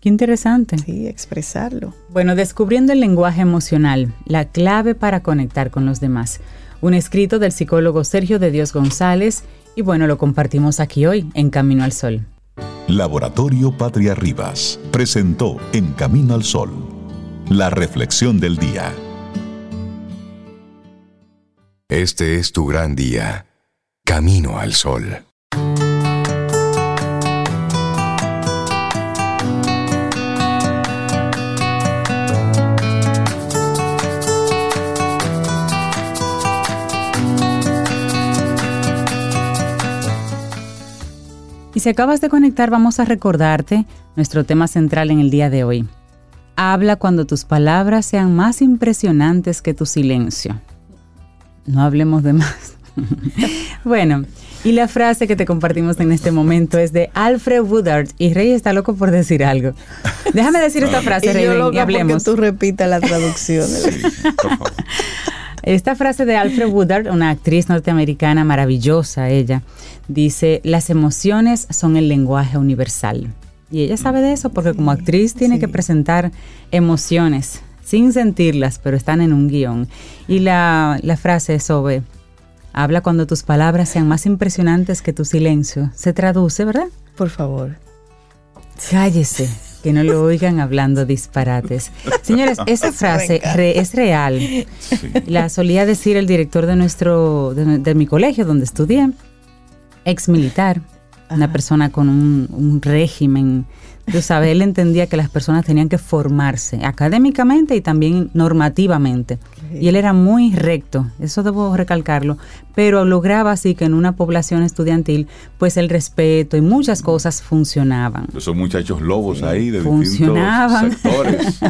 Qué interesante. Sí, expresarlo. Bueno, descubriendo el lenguaje emocional, la clave para conectar con los demás. Un escrito del psicólogo Sergio de Dios González y bueno, lo compartimos aquí hoy en Camino al Sol. Laboratorio Patria Rivas presentó En Camino al Sol, la reflexión del día. Este es tu gran día. Camino al Sol. Si acabas de conectar, vamos a recordarte nuestro tema central en el día de hoy. Habla cuando tus palabras sean más impresionantes que tu silencio. No hablemos de más. bueno, y la frase que te compartimos en este momento es de Alfred Woodard. Y Rey está loco por decir algo. Déjame decir esta frase, Rey, y, hablemos. tú repitas la traducción. Esta frase de Alfred Woodard, una actriz norteamericana maravillosa, ella, dice, las emociones son el lenguaje universal. Y ella sabe de eso porque como actriz tiene que presentar emociones sin sentirlas, pero están en un guion. Y la, la frase sobre, habla cuando tus palabras sean más impresionantes que tu silencio. Se traduce, ¿verdad? Por favor. Cállese que no lo oigan hablando disparates. Señores, esa frase es real. La solía decir el director de nuestro, de, mi colegio donde estudié, ex militar, una persona con un, un régimen Tú sabes, él entendía que las personas tenían que formarse académicamente y también normativamente. Y él era muy recto, eso debo recalcarlo, pero lograba así que en una población estudiantil, pues el respeto y muchas cosas funcionaban. Esos muchachos lobos ahí de funcionaban. sectores.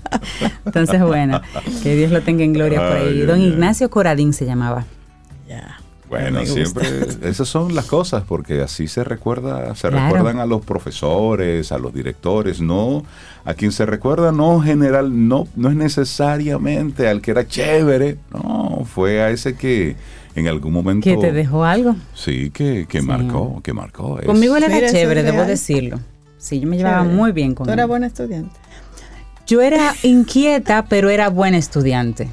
Entonces, bueno, que Dios lo tenga en gloria por ahí. Don Ignacio Coradín se llamaba. Ya. Bueno, siempre esas son las cosas porque así se recuerda, se recuerdan a los profesores, a los directores, no a quien se recuerda no general, no no es necesariamente al que era chévere, no, fue a ese que en algún momento que te dejó algo. Sí, que, que marcó, que marcó. Conmigo él era chévere, debo decirlo. Sí, yo me llevaba muy bien con él. ¿Tú eras buena estudiante? Yo era inquieta, pero era buena estudiante.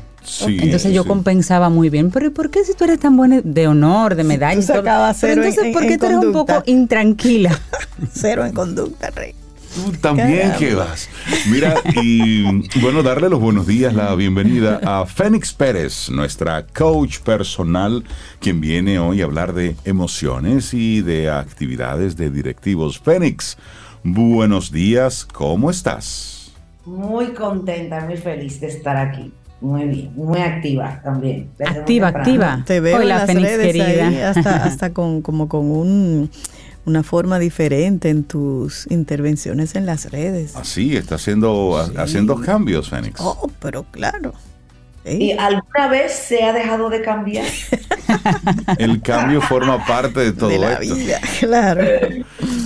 Entonces yo compensaba muy bien. Pero ¿y por qué si tú eres tan buena de honor, de medalla? entonces, ¿por qué tú eres un poco intranquila? cero en conducta, Rey. Tú también que vas. Mira, y bueno, darle los buenos días, la bienvenida a Fénix Pérez, nuestra coach personal, quien viene hoy a hablar de emociones y de actividades de directivos. Fénix, buenos días, ¿cómo estás? Muy contenta, muy feliz de estar aquí. Muy bien, muy activa también. Activa, activa. Te veo en las redes Ahí, hasta, hasta con, como con un, una forma diferente en tus intervenciones en las redes. Así, está haciendo, haciendo cambios, Fénix. Oh, pero claro. ¿Y alguna vez se ha dejado de cambiar? El cambio forma parte de todo de la esto. vida, claro.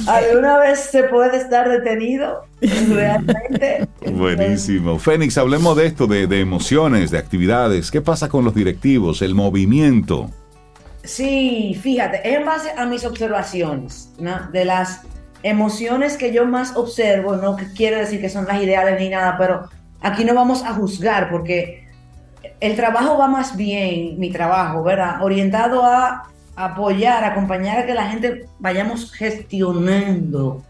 ¿Alguna vez se puede estar detenido realmente? Buenísimo. Fénix, hablemos de esto, de, de emociones, de actividades. ¿Qué pasa con los directivos? El movimiento. Sí, fíjate, en base a mis observaciones, ¿no? De las emociones que yo más observo, no que quiere decir que son las ideales ni nada, pero aquí no vamos a juzgar porque el trabajo va más bien, mi trabajo, ¿verdad? Orientado a apoyar, acompañar a que la gente vayamos gestionando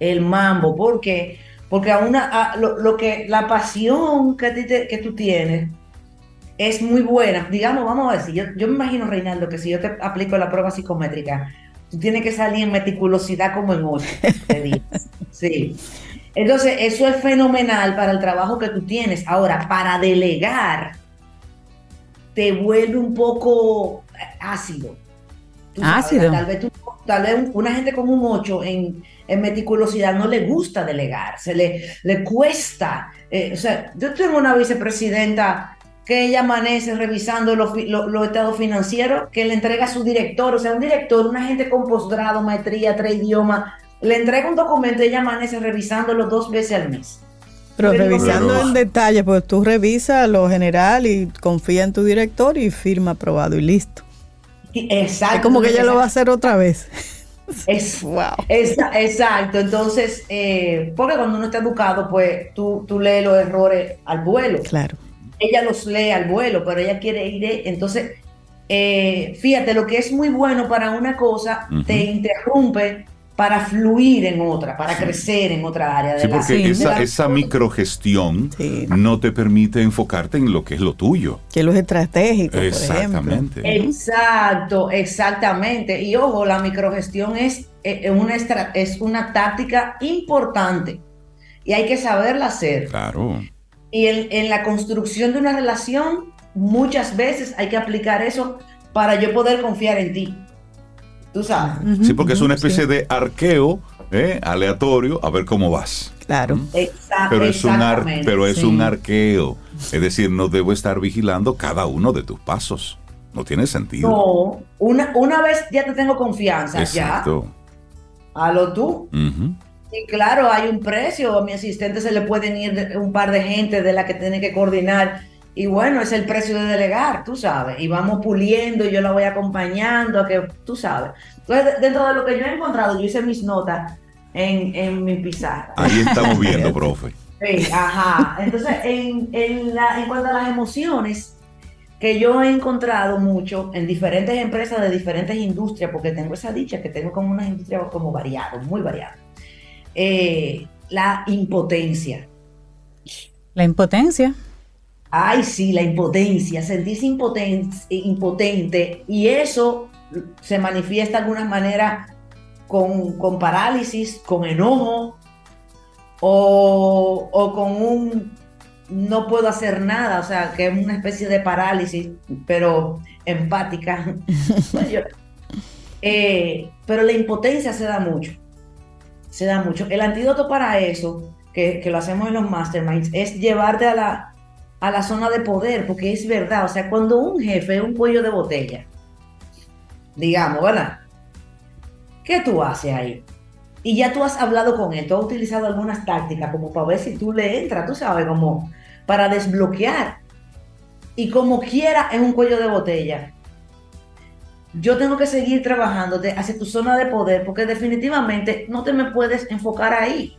el mambo. ¿Por qué? Porque a una, a lo, lo que, la pasión que, te- que tú tienes es muy buena. Digamos, vamos a decir, yo, yo me imagino, Reinaldo, que si yo te aplico la prueba psicométrica, tú tienes que salir en meticulosidad como en ocho. te digo. Sí. Entonces, eso es fenomenal para el trabajo que tú tienes. Ahora, para delegar, te vuelve un poco ácido. Sabes, Ácido. Tal vez, tú- tal vez un- una gente con un 8 en, en meticulosidad no le gusta delegar, se le, le cuesta. eh, o sea, yo tengo una vicepresidenta que ella amanece revisando los estados financieros, que le entrega a su director, o sea, un director, una gente con posgrado, maestría, tres idiomas, le entrega un documento y ella amanece revisándolo dos veces al mes. Pero revisando Pero- en detalle, pues tú revisas lo general y confía en tu director y firma aprobado y listo. Exacto. Es como que ella lo va a hacer otra vez. Es, Wow. Exacto, entonces, eh, porque cuando uno está educado, pues tú, tú lees los errores al vuelo. Claro. Ella los lee al vuelo, pero ella quiere ir. de- Entonces, eh, fíjate, lo que es muy bueno para una cosa te interrumpe para fluir en otra, para crecer en otra área de Sí, la porque Sí. esa, esa microgestión Sí. no te permite enfocarte en lo que es lo tuyo. Que estratégicos, por ejemplo. Exactamente. Exacto, exactamente. Y ojo, la microgestión es, eh, una, estra- es una táctica importante y hay que saberla hacer. Claro. Y en, en la construcción de una relación, muchas veces hay que aplicar eso para yo poder confiar en ti. Tú sabes. Sí, porque es una especie de arqueo ¿eh? aleatorio a ver cómo vas. Claro. Exacto. Pero es, un ar- pero es Sí. un arqueo. Es decir, no debo estar vigilando cada uno de tus pasos. No tiene sentido. No, una, una vez ya te tengo confianza, Exacto. ya, a lo tú. Y claro, hay un precio. A mi asistente se le pueden ir un par de gente de la que tiene que coordinar. Y bueno, es el precio de delegar, tú sabes. Y vamos puliendo y yo la voy acompañando a que, tú sabes. Entonces, de- dentro de lo que yo he encontrado, yo hice mis notas en, en mi pizarra. Ahí estamos viendo, profe. Sí, ajá. Entonces, en, en, la- en cuanto a las emociones, que yo he encontrado mucho en diferentes empresas de diferentes industrias, porque tengo esa dicha que tengo como unas industrias como variadas, muy variadas. Eh, la impotencia. La impotencia. Ay, sí, la impotencia, sentirse impoten- impotente y eso se manifiesta de alguna manera con, con parálisis, con enojo o, o con un no puedo hacer nada, o sea, que es una especie de parálisis, pero empática. Eh, pero la impotencia se da mucho, se da mucho. El antídoto para eso, que, que lo hacemos en los masterminds, es llevarte a la, a la zona de poder, porque es verdad, o sea, cuando un jefe es un cuello de botella, digamos, ¿verdad? ¿Qué tú haces ahí? Y ya tú has hablado con él, tú has utilizado algunas tácticas como para ver si tú le entras, tú sabes, como para desbloquear. Y como quiera es un cuello de botella. Yo tengo que seguir trabajándote hacia tu zona de poder porque definitivamente no te me puedes enfocar ahí.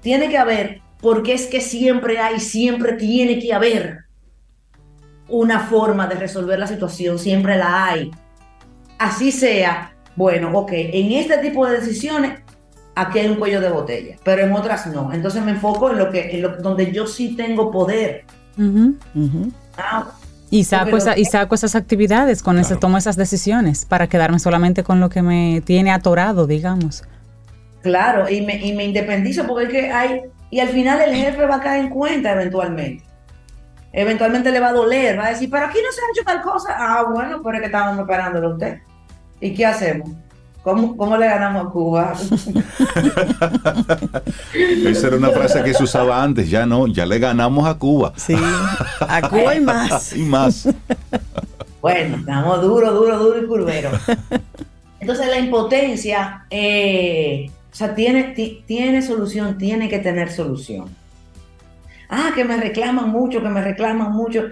Tiene que haber, porque es que siempre hay, siempre tiene que haber una forma de resolver la situación, siempre la hay. Así sea, bueno, ok, en este tipo de decisiones, aquí hay un cuello de botella, pero en otras no. Entonces me enfoco en lo que, en lo donde yo sí tengo poder. Ujú. Ujú. Ah, Y saco, esa- y saco esas actividades, con eso Claro. tomo esas decisiones para quedarme solamente con lo que me tiene atorado, digamos. Claro, y me, y me independizo porque es que hay, y al final el jefe va a caer en cuenta eventualmente. Eventualmente le va a doler, va a decir, pero aquí no se ha hecho tal cosa. Ah, bueno, pero es que estábamos esperándolo a usted. ¿Y qué hacemos? ¿Cómo, cómo le ganamos a Cuba? Esa era una frase que se usaba antes, ya no, ya le ganamos a Cuba. Sí, a Cuba y más. y más. Bueno, estamos duro, duro, duro y curvero. Entonces la impotencia, eh, o sea, tiene, ti- tiene solución, tiene que tener solución. Ah, que me reclaman mucho, que me reclaman mucho.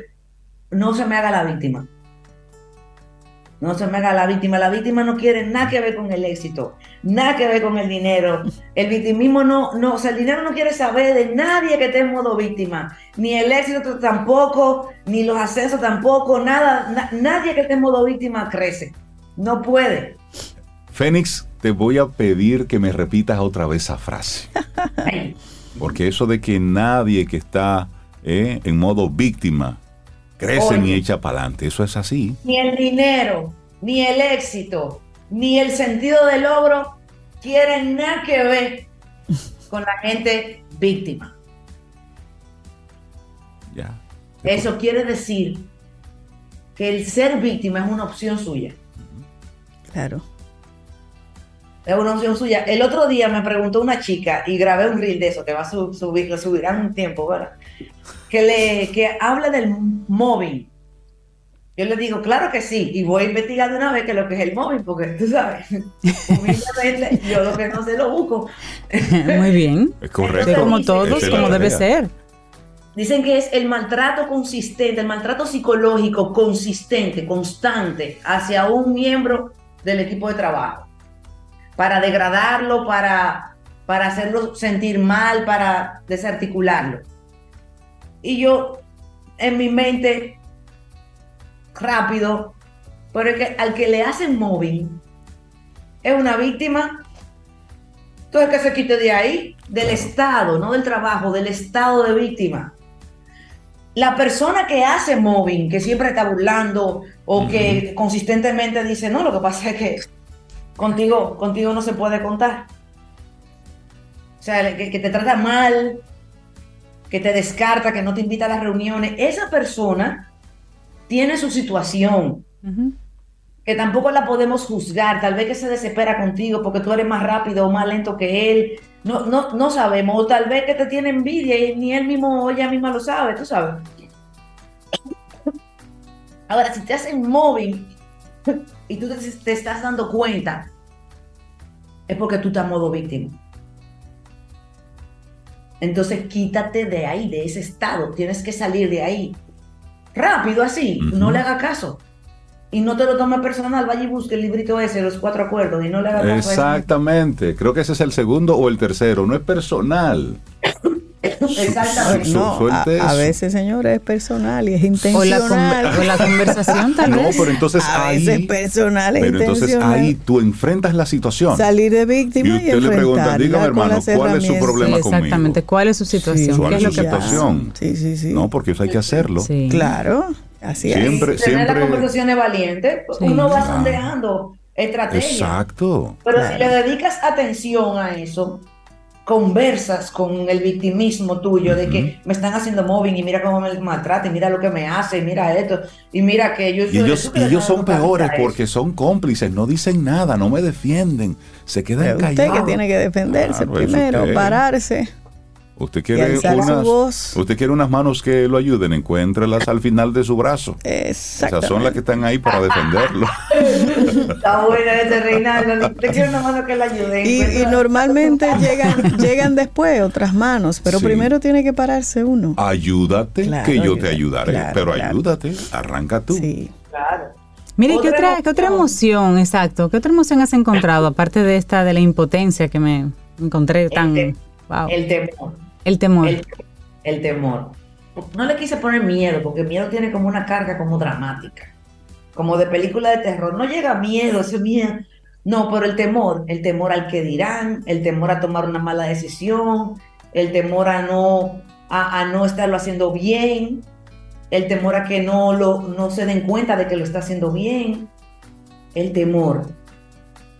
No se me haga la víctima. No se me haga la víctima. La víctima no quiere nada que ver con el éxito, nada que ver con el dinero. El victimismo no, no, o sea, el dinero no quiere saber de nadie que esté en modo víctima. Ni el éxito tampoco, ni los ascensos tampoco, nada, na- nadie que esté en modo víctima crece. No puede. Fénix, te voy a pedir que me repitas otra vez esa frase. Porque eso de que nadie que está eh, en modo víctima crece Oye. ni echa para adelante, eso es así. Ni el dinero, ni el éxito, ni el sentido del logro quieren nada que ver con la gente víctima. Ya. Eso quiere decir que el ser víctima es una opción suya. Claro. Es una opción suya. El otro día me preguntó una chica y grabé un reel de eso que va a su- subir, lo subirán un tiempo, ¿verdad? Que, le, que habla del mobbing. Yo le digo, claro que sí, y voy a investigar de una vez qué es lo que es el mobbing, porque tú sabes, humildemente, yo lo que no sé lo busco. Muy bien. Es correcto. como todos, como debe ser. Dicen que es el maltrato consistente, el maltrato psicológico consistente, constante hacia un miembro del equipo de trabajo. Para degradarlo, para, para hacerlo sentir mal, para desarticularlo. Y yo, en mi mente, rápido, pero es que al que le hacen mobbing es una víctima. Entonces que se quite de ahí, del Estado, no del trabajo, del Estado de víctima. La persona que hace mobbing, que siempre está burlando o que consistentemente dice, no, lo que pasa es que contigo, contigo no se puede contar. O sea, que, que te trata mal, que te descarta, que no te invita a las reuniones. Esa persona tiene su situación, que tampoco la podemos juzgar, tal vez que se desespera contigo porque tú eres más rápido o más lento que él, no, no, no sabemos, o tal vez que te tiene envidia y ni él mismo o ella misma lo sabe, tú sabes. Ahora, si te hacen móvil y tú te, te estás dando cuenta, es porque tú estás modo víctima. Entonces quítate de ahí, de ese estado, tienes que salir de ahí. Rápido así, no le haga caso. Y no te lo tomes personal, vaya y busque el librito ese, los cuatro acuerdos, y no le haga caso. Exactamente. Creo que ese es el segundo o el tercero. No es personal. Exactamente. No, a, a veces, señores, es personal y es O la, intencional. conver- o la conversación tal No, pero entonces a ahí. veces personal e Pero entonces intencional. ahí tú enfrentas la situación. Salir de Y víctima y, usted le pregunta, enfrentarla dígame, con hermano, ¿cuál es su problema Sí, exactamente. conmigo? ¿Cuál es su situación? ¿Cuál ¿Qué es su situación? Sí, sí, sí. No, porque eso hay que hacerlo. Sí. Claro, así Siempre- es. Tener siempre- las conversaciones valientes, Sí. uno va Ah. sondeando estrategias. Exacto. Pero Claro. si le dedicas atención a eso, conversas con el victimismo tuyo de que me están haciendo mobbing y mira cómo me maltrata y mira lo que me hace y mira esto y mira que yo Y ellos, y ellos son peores porque son cómplices, no dicen nada, no me defienden, se quedan Pero usted callados. que tiene que defenderse Claro, eso primero, pararse. Usted quiere unas, voz. usted quiere unas manos que lo ayuden, encuéntrelas al final de su brazo. Esas son las que están ahí para defenderlo. Está buena ese Reinaldo. Te quiero una mano que le ayude. Y, normalmente llegan, llegan después otras manos, pero Sí. primero tiene que pararse uno. Ayúdate, Claro, que yo te ayudaré. claro, pero claro. ayúdate, arranca tú. Sí. Claro. Mire, ¿qué Otra ¿qué otra emoción. exacto? ¿Qué otra emoción has encontrado, aparte de esta de la impotencia que me encontré tan... wow. El temor. El temor. El, temor. No le quise poner miedo, porque miedo tiene como una carga como dramática, como de película de terror. No llega miedo, ese miedo. No, pero el temor, el temor al que dirán, el temor a tomar una mala decisión, el temor a no, a, no estarlo haciendo bien, el temor a que no, lo, no se den cuenta de que lo está haciendo bien, el temor,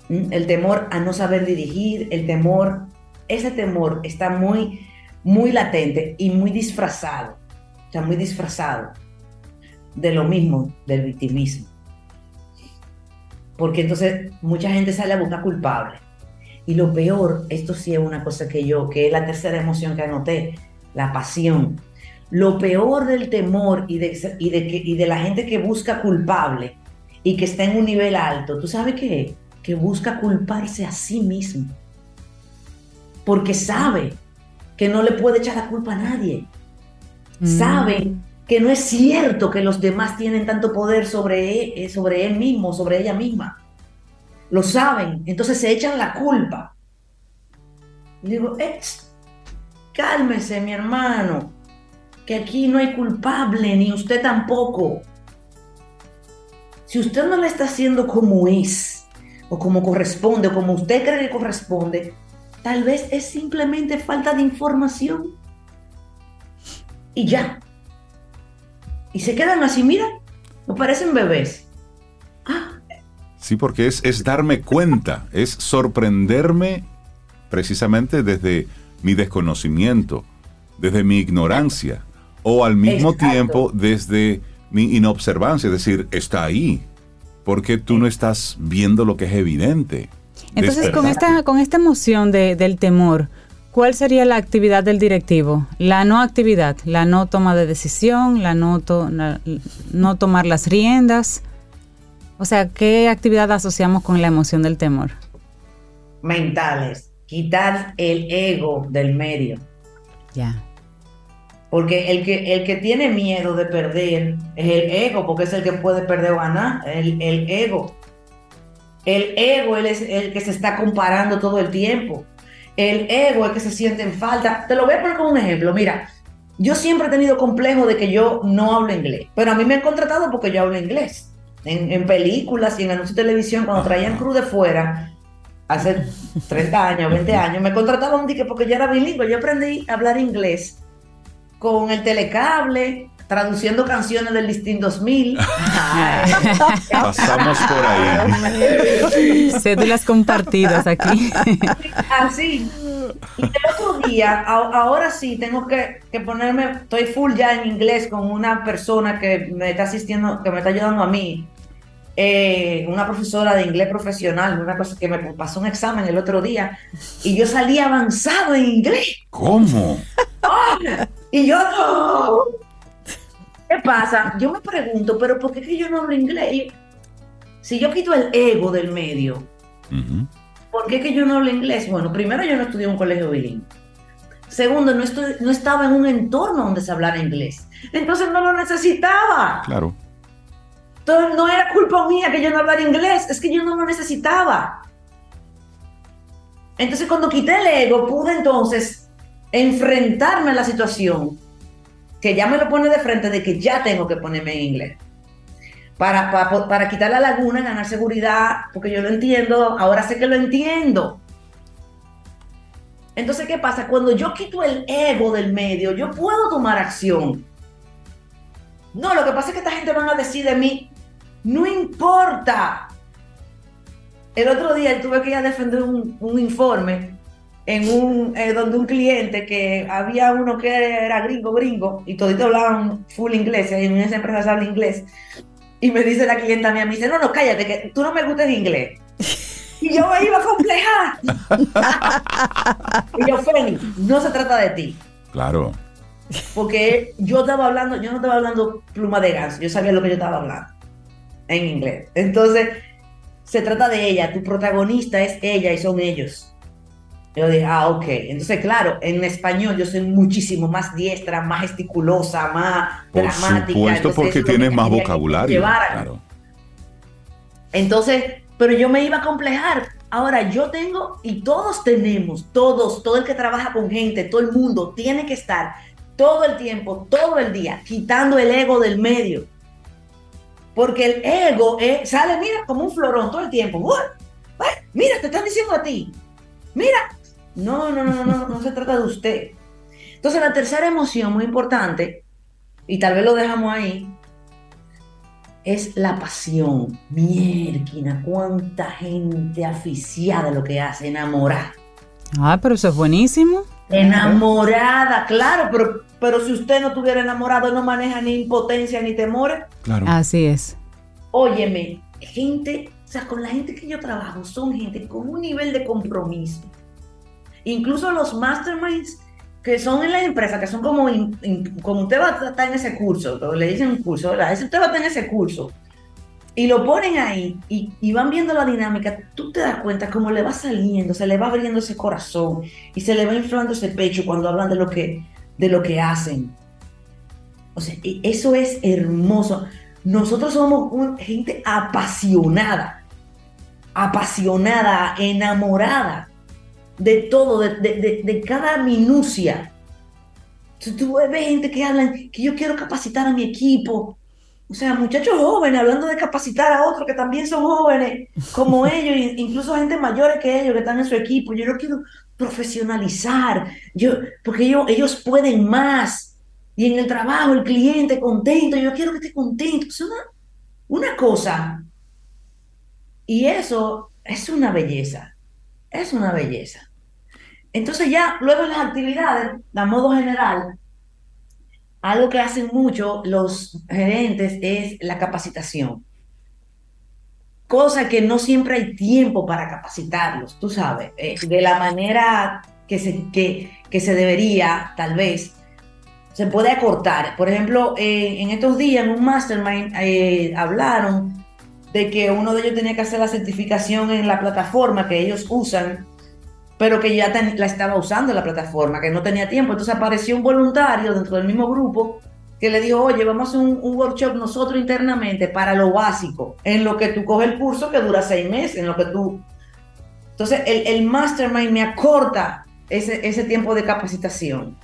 ¿m? el temor a no saber dirigir, el temor, ese temor está muy, muy latente y muy disfrazado, o sea, muy disfrazado de lo mismo del victimismo. porque entonces mucha gente sale a buscar culpable. Y lo peor, esto sí es una cosa que yo, que es la tercera emoción que anoté, la pasión. Lo peor del temor y de, y de, y de la gente que busca culpable y que está en un nivel alto, ¿tú sabes qué? Que busca culparse a sí mismo. Porque sabe que no le puede echar la culpa a nadie. Sabe que no es cierto que los demás tienen tanto poder sobre él, sobre él mismo, sobre ella misma. Lo saben, entonces se echan la culpa. Y digo, eh, cálmese, mi hermano, que aquí no hay culpable, ni usted tampoco. Si usted no le está haciendo como es, o como corresponde, o como usted cree que corresponde, tal vez es simplemente falta de información. Y ya. Y se quedan así, mira, no parecen bebés. Sí, porque es, es darme cuenta, es sorprenderme precisamente desde mi desconocimiento, desde mi ignorancia, o al mismo Exacto. tiempo desde mi inobservancia, es decir, está ahí, porque tú no estás viendo lo que es evidente. Entonces, con esta, con esta emoción de- del temor, ¿cuál sería la actividad del directivo? La no actividad, la no toma de decisión, la no, to- la- no tomar las riendas. O sea, ¿qué actividad asociamos con la emoción del temor? Mentales. Quitar el ego del medio. Ya. Porque el que, el que tiene miedo de perder es el ego, porque es el que puede perder o ganar, el, el ego. El ego es el que se está comparando todo el tiempo. El ego es el que se siente en falta. Te lo voy a poner como un ejemplo. Mira, yo siempre he tenido complejo de que yo no hablo inglés, pero a mí me han contratado porque yo hablo inglés. En, en películas y en anuncios de televisión, cuando traían cruz de fuera, hace 30 años, 20 años, me contrataban porque yo era bilingüe. Yo aprendí a hablar inglés con el telecable, traduciendo canciones del Listín 2000. Pasamos por ahí. Cédulas compartidas aquí. Así. Y el otro día, a- ahora sí, tengo que, que ponerme, estoy full ya en inglés con una persona que me está asistiendo, que me está ayudando a mí, eh, una profesora de inglés profesional, una cosa que me pasó un examen el otro día, y yo salí avanzado en inglés. ¿Cómo? Y yo, no. ¿Qué pasa? Yo me pregunto, pero ¿por qué que yo no hablo inglés? Si yo quito el ego del medio. ¿por qué que yo no hablo inglés? Bueno, primero yo no estudié en un colegio bilingüe. Segundo, no, no estaba en un entorno donde se hablara inglés. Entonces no lo necesitaba. Claro. Entonces no era culpa mía que yo no hablara inglés, es que yo no lo necesitaba. Entonces cuando quité el ego, pude entonces enfrentarme a la situación que ya me lo pone de frente de que ya tengo que ponerme en inglés. Para, para, para quitar la laguna, ganar seguridad, porque yo lo entiendo, ahora sé que lo entiendo. Entonces, ¿qué pasa? Cuando yo quito el ego del medio, yo puedo tomar acción. No, lo que pasa es que esta gente van a decir de mí, no importa. El otro día tuve que ir a defender un, un informe en un, eh, donde un cliente que había uno que era gringo, gringo, y todito hablaban full inglés, y en esa empresa se habla inglés. Y me dice la clienta mía, me dice, no, no, cállate, que tú no me gustas inglés. Y yo me iba a complejar. y yo, Feni, no se trata de ti. Claro. Porque yo estaba hablando, yo no estaba hablando pluma de ganso, yo sabía lo que yo estaba hablando en inglés. Entonces, se trata de ella, tu protagonista es ella y son ellos. Yo dije, ah, ok. Entonces, claro, en español yo soy muchísimo más diestra, más gesticulosa, más Por dramática. supuesto, Entonces, porque tienes más vocabulario. Claro. Entonces, pero yo me iba a complejar. Ahora yo tengo, y todos tenemos, todos, todo el que trabaja con gente, todo el mundo, tiene que estar todo el tiempo, todo el día, quitando el ego del medio. Porque el ego eh, sale, mira, como un florón todo el tiempo. ¡Uy! Mira, te están diciendo a ti. Mira. No, no, no, no, no, no se trata de usted. Entonces, la tercera emoción muy importante, y tal vez lo dejamos ahí, es la pasión. Mierquina, cuánta gente aficiada a lo que hace, enamorada. Ah, pero eso es buenísimo. Enamorada, claro, pero, pero si usted no estuviera enamorado, no maneja ni impotencia ni temores. Claro. Así es. Óyeme, gente sea, con la gente que yo trabajo son gente con un nivel de compromiso. Incluso los masterminds que son en la empresa, que son como, como usted va a estar en ese curso, le dicen un curso, ¿verdad? Usted va a estar en ese curso. Y lo ponen ahí y, van viendo la dinámica, tú te das cuenta cómo le va saliendo, se le va abriendo ese corazón y se le va inflando ese pecho cuando hablan de lo que, de lo que hacen. O sea, y eso es hermoso. Nosotros somos gente apasionada, apasionada, enamorada de todo, de, de- de- de cada minucia. Tú, tú ves gente que hablan que yo quiero capacitar a mi equipo. O sea, muchachos jóvenes hablando de capacitar a otros que también son jóvenes como ellos, incluso gente mayores que ellos que están en su equipo. Yo lo quiero profesionalizar, yo, porque ellos, ellos pueden más. Y en el trabajo, el cliente contento, yo quiero que esté contento. Es una, una cosa. Y eso es una belleza. Es una belleza. Entonces ya luego en las actividades, a modo general, algo que hacen mucho los gerentes es la capacitación. Cosa que no siempre hay tiempo para capacitarlos, tú sabes, eh, de la manera que se, que, que se debería, tal vez, se puede acortar. Por ejemplo, eh, en estos días en un mastermind eh, hablaron de que uno de ellos tenía que hacer la certificación en la plataforma que ellos usan pero que ya ten- la estaba usando la plataforma, que no tenía tiempo. Entonces apareció un voluntario dentro del mismo grupo que le dijo, oye, vamos a hacer un, un workshop nosotros internamente para lo básico, en lo que tú coges el curso que dura seis meses, en lo que tú... Entonces el, el mastermind me acorta ese, ese tiempo de capacitación.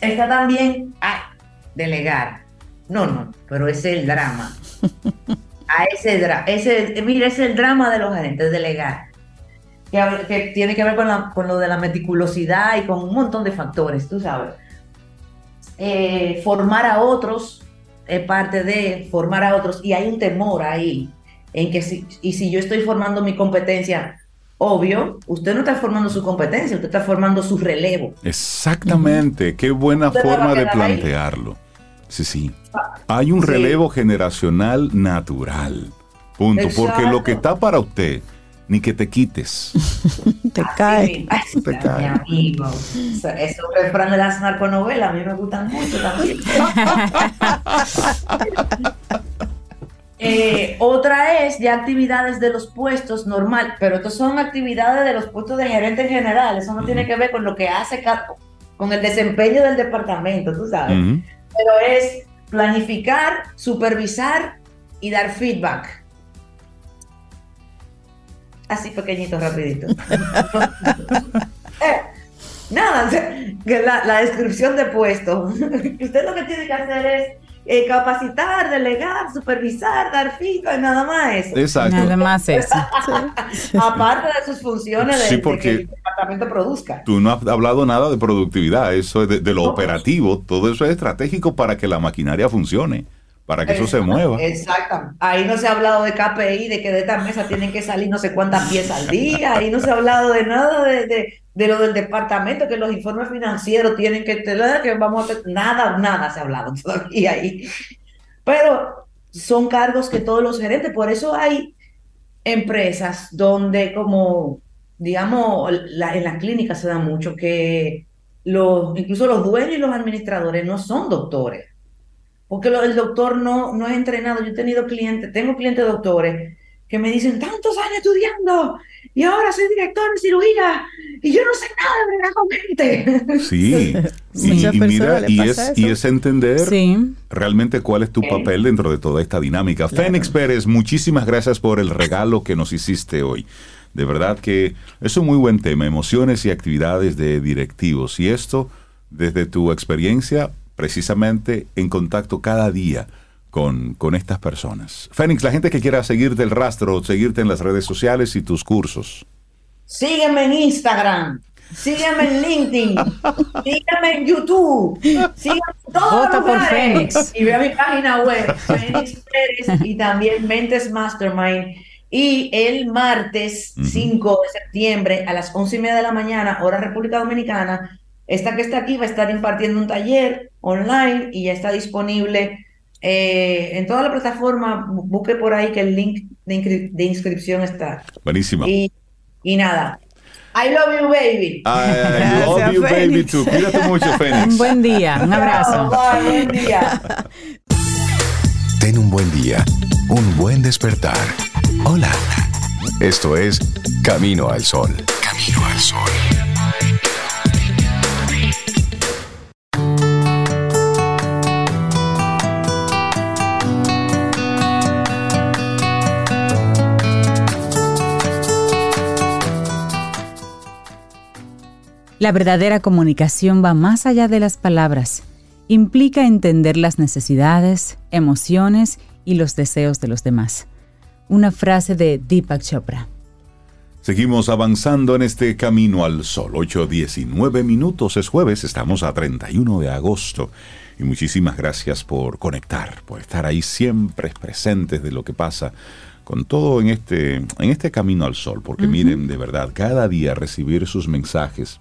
Está también, ah, delegar. No, no, pero ese es el drama. A ese drama, ese, mira, ese es el drama de los gerentes, delegar que, tiene que ver con, la- con lo de la meticulosidad y con un montón de factores, tú sabes. Eh, formar a otros es parte de formar a otros y hay un temor ahí en que si, y si yo estoy formando mi competencia, obvio, usted no está formando su competencia, usted está formando su relevo. Exactamente, qué buena Usted forma de ahí. plantearlo. Sí, sí. Hay un Sí. relevo generacional natural. Punto. Porque lo que está para usted, ni que te quites. Te cae. Te mi cae. amigo. O sea, Esos refranes de las narconovelas a mí me gustan mucho también. Eh, otra es de actividades de los puestos normal, pero estas son actividades de los puestos de gerente en general. Eso no tiene que ver con lo que hace cada- con el desempeño del departamento, tú sabes. Pero es planificar, supervisar y dar feedback. Así pequeñito, rapidito. Eh, nada, o sea, que la, la descripción de puesto. Usted lo que tiene que hacer es eh, capacitar, delegar, supervisar, dar feedback, nada más eso. Exacto. Nada más eso. Aparte de sus funciones de, Sí, de porque- que el departamento produzca. Tú no has hablado nada de productividad, eso es de, de lo operativo, todo eso es estratégico para que la maquinaria funcione, para que eso se mueva. Exacto. Ahí no se ha hablado de KPI, de que de esta mesa tienen que salir no sé cuántas piezas al día. Ahí no se ha hablado de nada de, de- de lo del departamento, que los informes financieros tienen que tener, que vamos a hacer. Nada, nada se ha hablado todavía ahí. Pero son cargos que todos los gerentes, por eso hay empresas donde como, digamos, la- en las clínicas se da mucho que los, incluso los dueños y los administradores no son doctores. Porque lo- el doctor no, no es entrenado. Yo he tenido clientes, tengo clientes doctores que me dicen tantos años estudiando y ahora soy director de cirugía y yo no sé nada de con gente. Sí, y, y mira, y es, y es entender Sí. realmente cuál es tu papel dentro de toda esta dinámica. Fénix Pérez, muchísimas gracias por el regalo que nos hiciste hoy. De verdad que es un muy buen tema, emociones y actividades de directivos. Y esto, desde tu experiencia, precisamente en contacto cada día con, con estas personas. Fénix, la gente que quiera seguirte el rastro, seguirte en las redes sociales y tus cursos. Sígueme en Instagram, sígueme en LinkedIn, sígueme en YouTube, sígueme en todos Vota los por. Fénix. Y ve a mi página web, Fénix Pérez, y también Mentes Mastermind. Y el martes Ujú. 5 de septiembre a las 11 y media de la mañana, hora República Dominicana, esta que está aquí va a estar impartiendo un taller online y ya está disponible Eh, en toda la plataforma, bu- busque por ahí que el link de, inscri- de inscripción está. Buenísimo. Y, y nada. I love you, baby. I love Gracias, you, baby, too. Cuídate mucho, Un Fénix. buen día, un abrazo. Bye, buen día. Ten un buen día, un buen despertar. Hola. Esto es Camino al Sol. Camino al Sol. La verdadera comunicación va más allá de las palabras. Implica entender las necesidades, emociones y los deseos de los demás. Una frase de Deepak Chopra. Seguimos avanzando en este camino al sol. 8.19 minutos es jueves, estamos a 31 de agosto. Y muchísimas gracias por conectar, por estar ahí siempre presentes de lo que pasa con todo en este, en este camino al sol. Porque miren, de verdad, cada día recibir sus mensajes,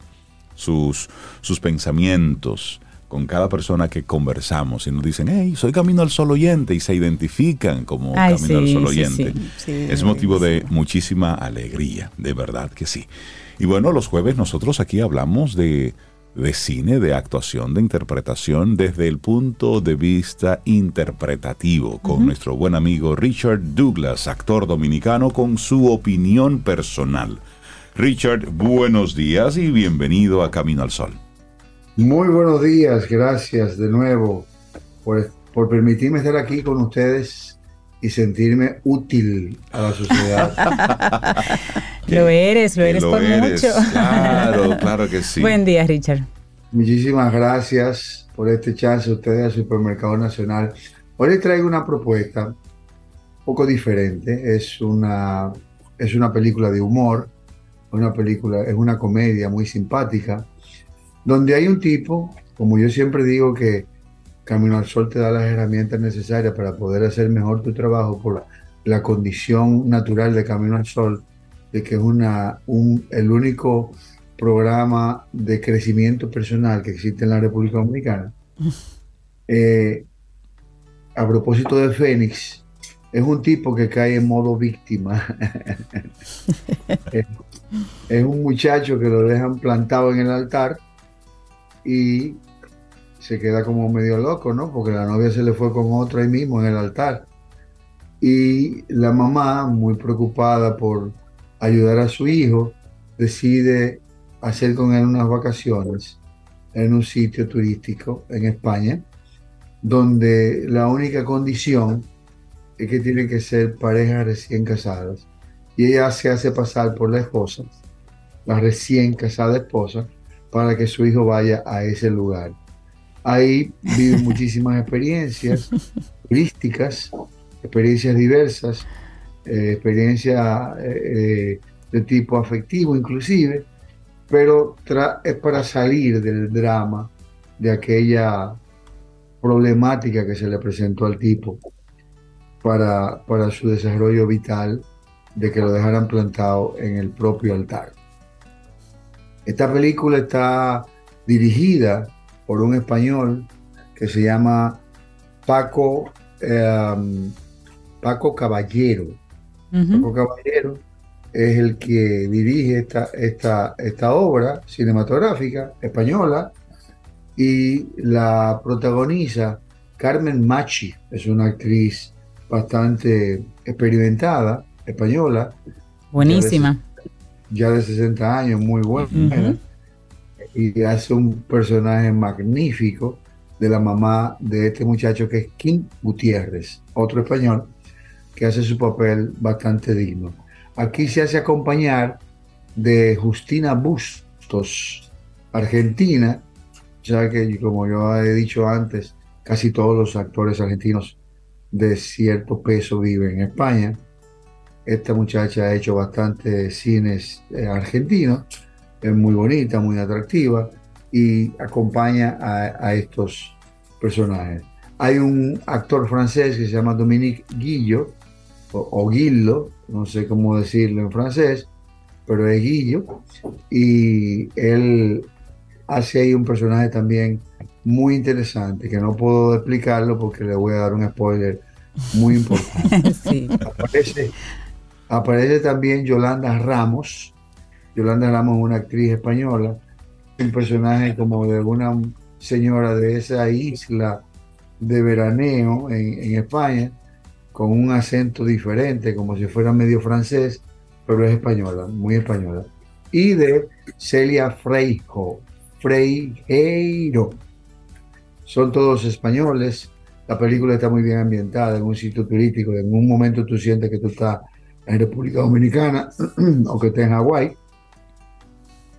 sus, sus pensamientos con cada persona que conversamos y nos dicen, hey, soy Camino al Sol oyente y se identifican como Ay, Camino al Sol oyente. sí. Sí, es motivo de muchísima alegría, de verdad que sí. Y bueno, los jueves nosotros aquí hablamos de, de cine, de actuación, de interpretación desde el punto de vista interpretativo con nuestro buen amigo Richard Douglas, actor dominicano, con su opinión personal. Richard, buenos días y bienvenido a Camino al Sol. Muy buenos días, gracias de nuevo por, por permitirme estar aquí con ustedes y sentirme útil a la sociedad. Lo eres, lo eres lo por eres, mucho. Claro, claro que sí. Buen día, Richard. Muchísimas gracias por este chance a ustedes al Supermercado Nacional. Hoy les traigo una propuesta un poco diferente. Es una, es una película de humor, una película, es una comedia muy simpática, donde hay un tipo, como yo siempre digo, que Camino al Sol te da las herramientas necesarias para poder hacer mejor tu trabajo por la condición natural de Camino al Sol, de que es una, un, el único programa de crecimiento personal que existe en la República Dominicana. Eh, a propósito de Fénix, es un tipo que cae en modo víctima. es, un muchacho que lo dejan plantado en el altar y se queda como medio loco, ¿no? Porque la novia se le fue con otro ahí mismo en el altar. Y la mamá, muy preocupada por ayudar a su hijo, decide hacer con él unas vacaciones en un sitio turístico en España, donde la única condición es que tienen que ser parejas recién casadas. Y ella se hace pasar por la esposa, la recién casada esposa, para que su hijo vaya a ese lugar. Ahí vive muchísimas experiencias turísticas, experiencias diversas, eh, experiencias eh, de tipo afectivo inclusive, pero es para salir del drama de aquella problemática que se le presentó al tipo para, para su desarrollo vital de que lo dejaran plantado en el propio altar. Esta película está dirigida por un español que se llama Paco, eh, Paco Caballero. Uh -huh. Paco Caballero es el que dirige esta, esta, esta obra cinematográfica española y la protagoniza Carmen Machi, es una actriz bastante experimentada, española. Buenísima. Ya de, ya de 60 años, muy buena. Uh -huh. Y hace un personaje magnífico de la mamá de este muchacho que es Kim Gutiérrez, otro español, que hace su papel bastante digno. Aquí se hace acompañar de Justina Bustos, argentina, ya que como yo he dicho antes, casi todos los actores argentinos de cierto peso viven en España. Esta muchacha ha hecho bastante cines eh, argentinos, es muy bonita, muy atractiva y acompaña a, a estos personajes. Hay un actor francés que se llama Dominique Guillo, o, o Guillo, no sé cómo decirlo en francés, pero es Guillo, y él hace ahí un personaje también muy interesante, que no puedo explicarlo porque le voy a dar un spoiler muy importante. sí. Aparece, aparece también Yolanda Ramos. Yolanda Ramos es una actriz española, un personaje como de una señora de esa isla de veraneo en, en España, con un acento diferente, como si fuera medio francés, pero es española, muy española. Y de Celia Freijo, Freijeiro. Son todos españoles. La película está muy bien ambientada en un sitio turístico. En un momento tú sientes que tú estás en República Dominicana o que estás en Hawái.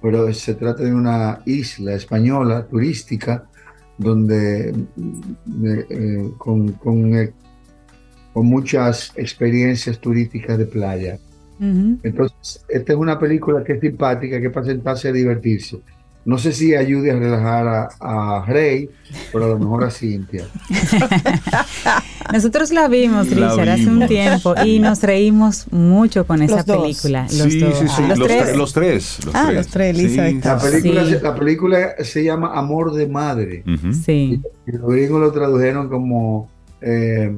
Pero se trata de una isla española turística donde eh, eh, con, con, eh, con muchas experiencias turísticas de playa. Entonces, esta es una película que es simpática, que es para sentarse a divertirse. No sé si ayude a relajar a, a Rey, pero a lo mejor a Cintia. Nosotros la vimos, La Richard, hace un tiempo y nos reímos mucho con esa Los dos. película. Los sí, dos. sí, sí, Los los, tres. tre- los tres. los Ah, tres. los tres, Elizabeth Sí, estaba. La película, Sí. se, la película se llama Amor de Madre. Sí. Y los gringos lo tradujeron como, eh,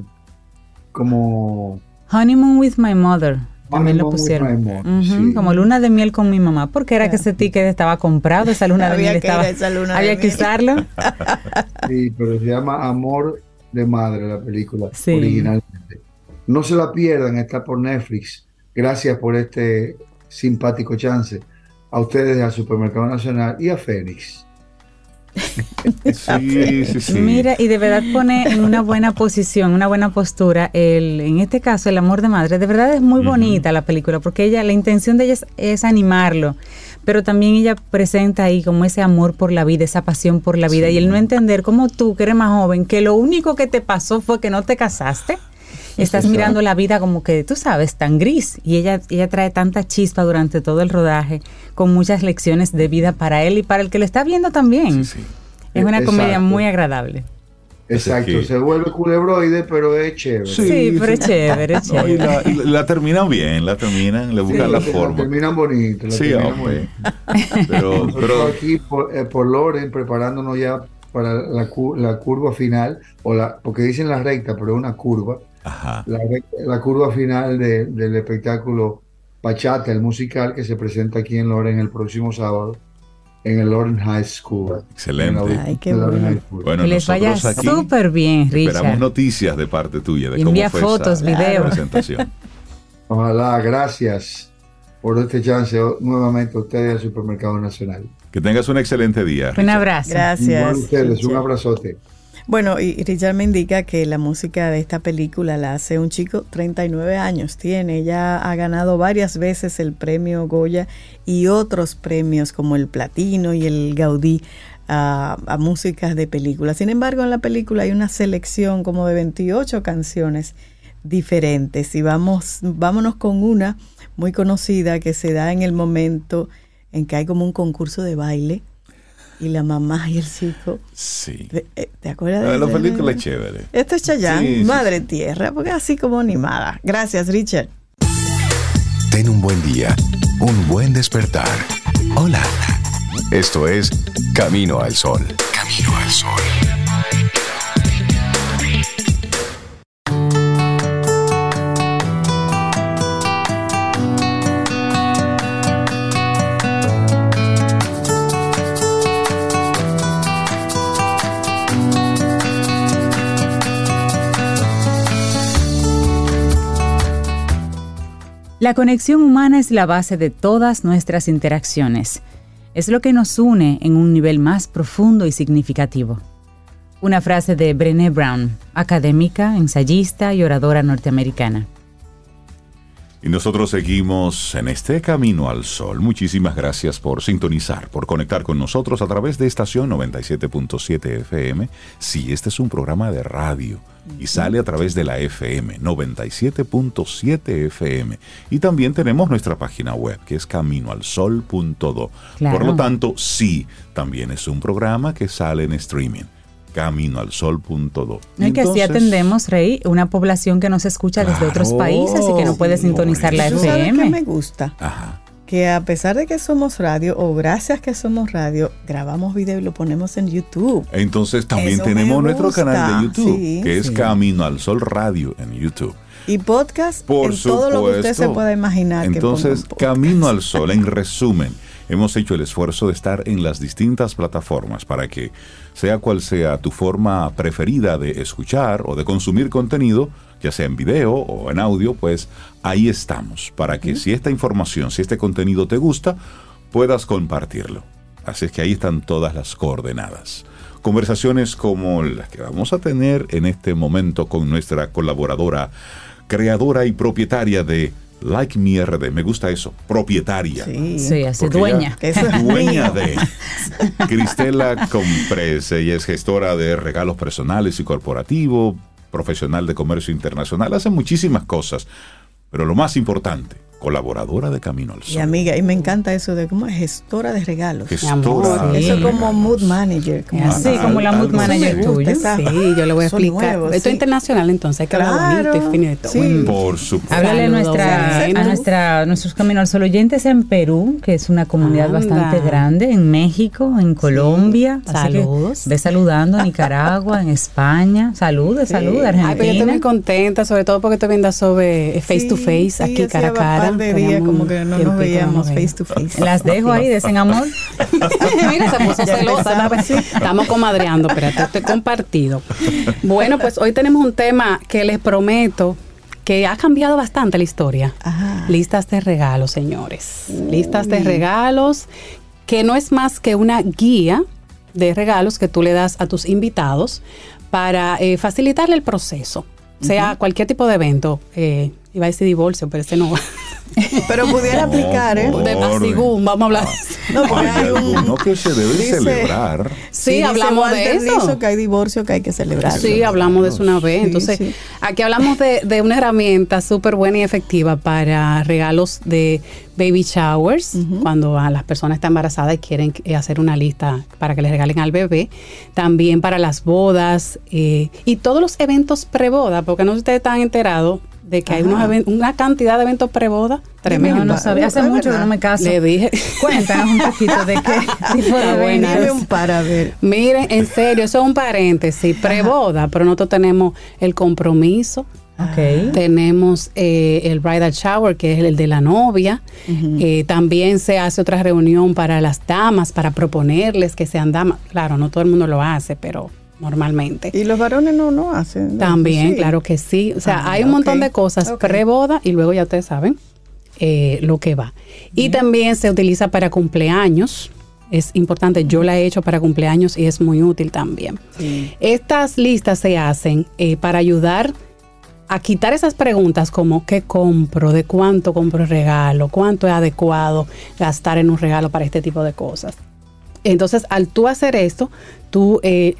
como Honeymoon with my mother. También lo pusieron. sí. Como luna de miel con mi mamá, porque era que ese ticket estaba comprado, esa luna de miel estaba. a esa luna de había que miel. usarlo. Sí, pero se llama Amor de Madre la película Sí. originalmente. No se la pierdan, está por Netflix. Gracias por este simpático chance. A ustedes, al Supermercado Nacional y a Fénix. Sí, sí, sí. Mira, y de verdad pone en una buena posición, una buena postura, el, en este caso, el amor de madre. De verdad es muy bonita la película, porque ella, la intención de ella es, es animarlo, pero también ella presenta ahí como ese amor por la vida, esa pasión por la vida, y el no entender como tú, que eres más joven, que lo único que te pasó fue que no te casaste. Estás mirando la vida como que, tú sabes, tan gris. Y ella, ella trae tanta chispa durante todo el rodaje, con muchas lecciones de vida para él y para el que lo está viendo también. Sí, sí. Es una comedia muy agradable. Exacto, que- se vuelve culebroide, pero es chévere. Sí, pero es chévere, es No, y chévere. la, y la- terminan bien, la terminan, le buscan la forma. Terminan bonito. la Sí, terminan bonito. Pero, aquí por, eh, por Loren preparándonos ya para la curva final, o la, porque dicen la recta, pero es una curva. La, curva final de- del espectáculo Bachata, el musical que se presenta aquí en Loren el próximo sábado en el Loren High School. Excelente. Ay, qué bueno. Que les vaya súper bien, Esperamos Richard. noticias de parte tuya de Y cómo envía fue fotos, esa videos. presentación. Ojalá, gracias por este chance nuevamente a ustedes al Supermercado Nacional. Que tengas un excelente día. Un Richard. abrazo. Gracias. Igual a ustedes, un abrazote. Bueno, y Richard me indica que la música de esta película la hace un chico, 39 años tiene, ya ha ganado varias veces el premio Goya y otros premios como el Platino y el Gaudí a, a músicas de películas. Sin embargo, en la película hay una selección como de 28 canciones diferentes y vamos, vámonos con una muy conocida que se da en el momento en que hay como un concurso de baile y la mamá y el chico Sí. ¿Te, eh, te acuerdas La, de la película es chévere. Esto es Chayanne, Sí, sí, Madre Tierra, porque es así como animada. Gracias, Richard. Ten un buen día, un buen despertar. Hola. Esto es Camino al Sol. Camino al Sol. La conexión humana es la base de todas nuestras interacciones. Es lo que nos une en un nivel más profundo y significativo. Una frase de Brené Brown, académica, ensayista y oradora norteamericana. Y nosotros seguimos en este camino al sol. Muchísimas gracias por sintonizar, por conectar con nosotros a través de estación 97.7 FM. Si este es un programa de radio y sale a través de la FM 97.7 FM. Y también tenemos nuestra página web que es caminoalsol.do. Claro. Por lo tanto, sí, también es un programa que sale en streaming. Caminoalsol.do. No, y que así atendemos, Rey, una población que nos escucha desde otros países y que no puede sintonizar la por ¿Tú sabes qué me FM. gusta? Ajá. que a pesar de que somos radio, o gracias que somos radio, grabamos video y lo ponemos en YouTube. Entonces también Eso tenemos nuestro canal de YouTube, sí. que es Sí. Camino al Sol Radio en YouTube. Y podcast Por en todo lo que usted se supuesto. pueda imaginar. Entonces. Camino al Sol, en resumen, hemos hecho el esfuerzo de estar en las distintas plataformas para que, sea cual sea tu forma preferida de escuchar o de consumir contenido, ya sea en video o en audio, pues ahí estamos, para que si esta información, si este contenido te gusta, puedas compartirlo. Así es que ahí están todas las coordenadas. Conversaciones como las que vamos a tener en este momento con nuestra colaboradora, creadora y propietaria de Like Me RD. Me gusta eso, propietaria. Sí. Sí, así, dueña. es dueña mío. de Cristela Comprés. Ella es gestora de regalos personales y corporativos, profesional de comercio internacional, hace muchísimas cosas. Pero lo más importante, colaboradora de Camino al Y Sol. amiga, y me encanta eso de como gestora de regalos. Gestora amor, de Eso es como mood manager. Como Así Ajá, como la mood manager esa- Sí, yo le voy a Son explicar. nuevos, Esto es sí. internacional, entonces hay que hablar Claro, bonito y fino y todo. sí. Por supuesto. Háblale a, Saludos, nuestra, a nuestra, a nuestros Camino al Sol oyentes en Perú, que es una comunidad Anda. bastante grande, en México, en Colombia. Saludos. Ve saludando a Nicaragua, en España. Salude, salude, Ay, pero yo estoy Argentina. muy contenta, sobre todo porque estoy viendo sobre face to face, Sí, aquí cara a cara. Par de días Teníamos como que no nos veíamos face to face. Las dejo ahí, desen amor. Mira, se puso celosa. ¿sabes? Estamos comadreando, espérate, estoy compartido. Bueno, pues hoy tenemos un tema que les prometo que ha cambiado bastante la historia. Ajá. Listas de regalos, señores. Listas de regalos que no es más que una guía de regalos que tú le das a tus invitados para eh, facilitarle el proceso. Sea cualquier tipo de evento. Eh, iba a decir divorcio, pero este no. Pero pudiera aplicar, ¿eh? No, de Orden. Masigún, vamos a hablar. No, porque Hay hay un... alguno que se debe dice- celebrar. Sí, hablamos de eso. Que hay divorcio que hay que celebrar. Sí, hablamos de eso una vez. Sí, Entonces, sí. aquí hablamos de, de una herramienta súper buena y efectiva para regalos de baby showers, cuando a las personas están embarazadas y quieren eh, hacer una lista para que les regalen al bebé. También para las bodas eh, y todos los eventos preboda, porque no sé si ustedes están enterados de que hay unos even- una cantidad de eventos preboda No, tremenda. no sabía. Hace mucho que no me caso. Le dije. Cuéntanos un poquito de qué tipo de Está buena un para ver. Miren, en serio, eso es un paréntesis, preboda, pero nosotros tenemos el compromiso, Ok. tenemos eh, el bridal shower, que es el de la novia. Eh, también se hace otra reunión para las damas, para proponerles que sean damas. Claro, no todo el mundo lo hace, pero normalmente. Y los varones no, no hacen. También, Sí. claro que sí. O sea, Ah, hay un montón de cosas ok. pre-boda y luego ya ustedes saben eh, lo que va. Y también se utiliza para cumpleaños. Es importante, yo la he hecho para cumpleaños y es muy útil también. Estas listas se hacen eh, para ayudar a quitar esas preguntas como ¿qué compro? ¿De cuánto compro el regalo? ¿Cuánto es adecuado gastar en un regalo para este tipo de cosas? Entonces, al tú hacer esto, tú eh,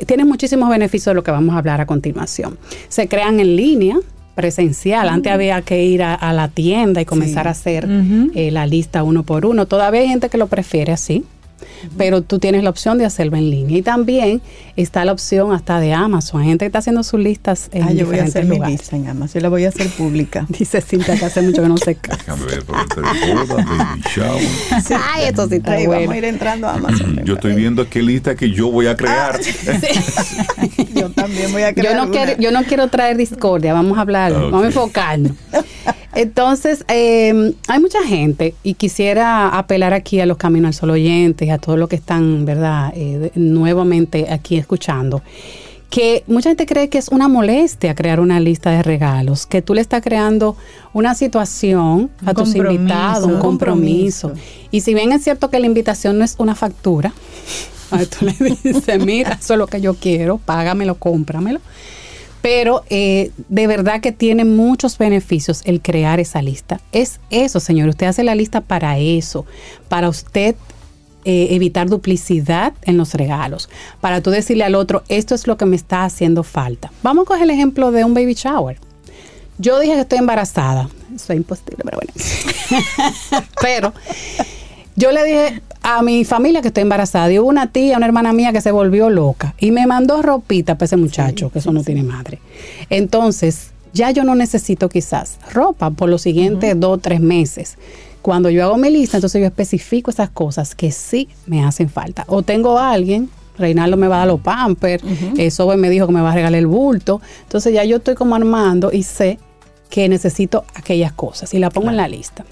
tienes muchísimos beneficios de lo que vamos a hablar a continuación. Se crean en línea, presencial. Antes había que ir a, a la tienda y comenzar Sí. a hacer eh, la lista uno por uno. Todavía hay gente que lo prefiere así, pero tú tienes la opción de hacerlo en línea. Y también está la opción hasta de Amazon. Hay gente que está haciendo sus listas en Ah, yo voy a hacer mi lista en Amazon. Yo la voy a hacer pública. Dice Cintia que hace mucho que no se casa. Ay, esto sí está Ahí bueno. vamos a ir entrando a Amazon. Yo estoy viendo qué lista que yo voy a crear. Yo también voy a crear Yo no, quiero, yo no quiero traer discordia, vamos a hablar, Ok. vamos a enfocarnos. Entonces, eh, hay mucha gente y quisiera apelar aquí a los Caminos al Sol oyentes, a todos los que están, ¿verdad?, eh, nuevamente aquí escuchando, que mucha gente cree que es una molestia crear una lista de regalos, que tú le estás creando una situación a tus invitados, un compromiso. compromiso. Y si bien es cierto que la invitación no es una factura, tú le dices, mira, eso es lo que yo quiero, págamelo, cómpramelo. Pero eh, de verdad que tiene muchos beneficios el crear esa lista. Es eso, señor. Usted hace la lista para eso, para usted eh, evitar duplicidad en los regalos, para tú decirle al otro, esto es lo que me está haciendo falta. Vamos a coger el ejemplo de un baby shower. Yo dije que estoy embarazada. Es imposible, pero bueno. pero yo le dije a mi familia que estoy embarazada y hubo una tía, una hermana mía que se volvió loca y me mandó ropita para ese muchacho, que eso no tiene madre. Entonces, ya yo no necesito quizás ropa por los siguientes dos o tres meses. Cuando yo hago mi lista, entonces yo especifico esas cosas que sí me hacen falta. O tengo a alguien, Reinaldo me va a dar los pampers, eso me dijo que me va a regalar el bulto. Entonces ya yo estoy como armando y sé que necesito aquellas cosas y la pongo en la lista.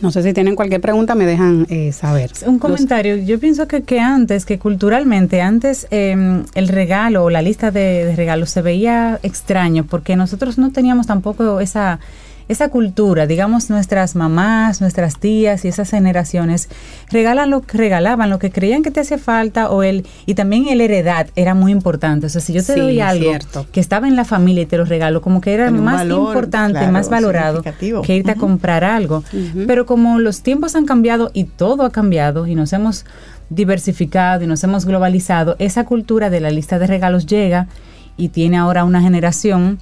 No sé si tienen cualquier pregunta, me dejan eh, saber. Un comentario. Yo pienso que, que antes, que culturalmente, antes eh, el regalo o la lista de, de regalos se veía extraño porque nosotros no teníamos tampoco esa esa cultura, digamos nuestras mamás, nuestras tías y esas generaciones regalan lo que regalaban, lo que creían que te hacía falta o el y también el heredad era muy importante. O sea, si yo te Sí, doy algo cierto. que estaba en la familia y te lo regalo, como que era más valor, importante, claro, más valorado que irte a comprar algo. Pero como los tiempos han cambiado y todo ha cambiado y nos hemos diversificado y nos hemos globalizado, esa cultura de la lista de regalos llega y tiene ahora una generación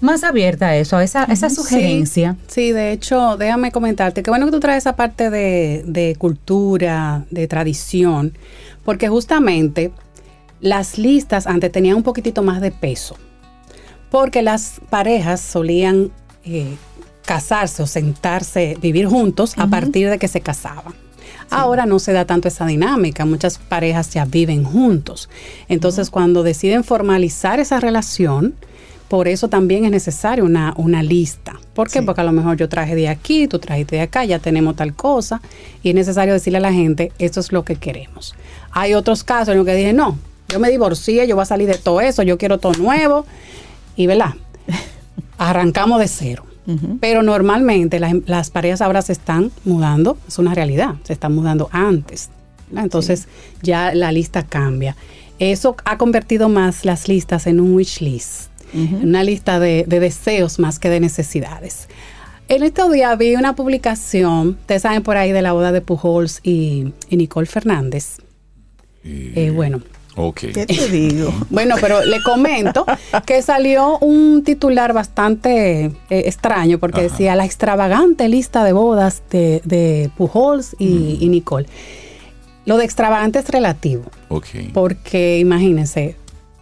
más abierta a eso, a esa, sugerencia. Sí, de hecho, déjame comentarte, qué bueno que tú traes esa parte de, de cultura, de tradición, porque justamente las listas antes tenían un poquitito más de peso, porque las parejas solían eh, casarse o sentarse, vivir juntos a partir de que se casaban. Ahora no se da tanto esa dinámica, muchas parejas ya viven juntos. Entonces, cuando deciden formalizar esa relación, por eso también es necesaria una, una lista. ¿Por qué? Sí. Porque a lo mejor yo traje de aquí, tú trajiste de acá, ya tenemos tal cosa, y es necesario decirle a la gente, esto es lo que queremos. Hay otros casos en los que dije, no, yo me divorcié, yo voy a salir de todo eso, yo quiero todo nuevo, y ¿verdad? Arrancamos de cero. Pero normalmente las, las parejas ahora se están mudando, es una realidad, se están mudando antes. ¿verdad? Entonces ya la lista cambia. Eso ha convertido más las listas en un wish list, una lista de, de deseos más que de necesidades. En estos días vi una publicación, ustedes saben por ahí de la boda de Pujols y, y Nicole Fernández. Eh, bueno, Ok. ¿Qué te digo? bueno, pero le comento que salió un titular bastante eh, extraño porque Ajá. decía la extravagante lista de bodas de, de Pujols y, y Nicole. Lo de extravagante es relativo, Ok. porque imagínense,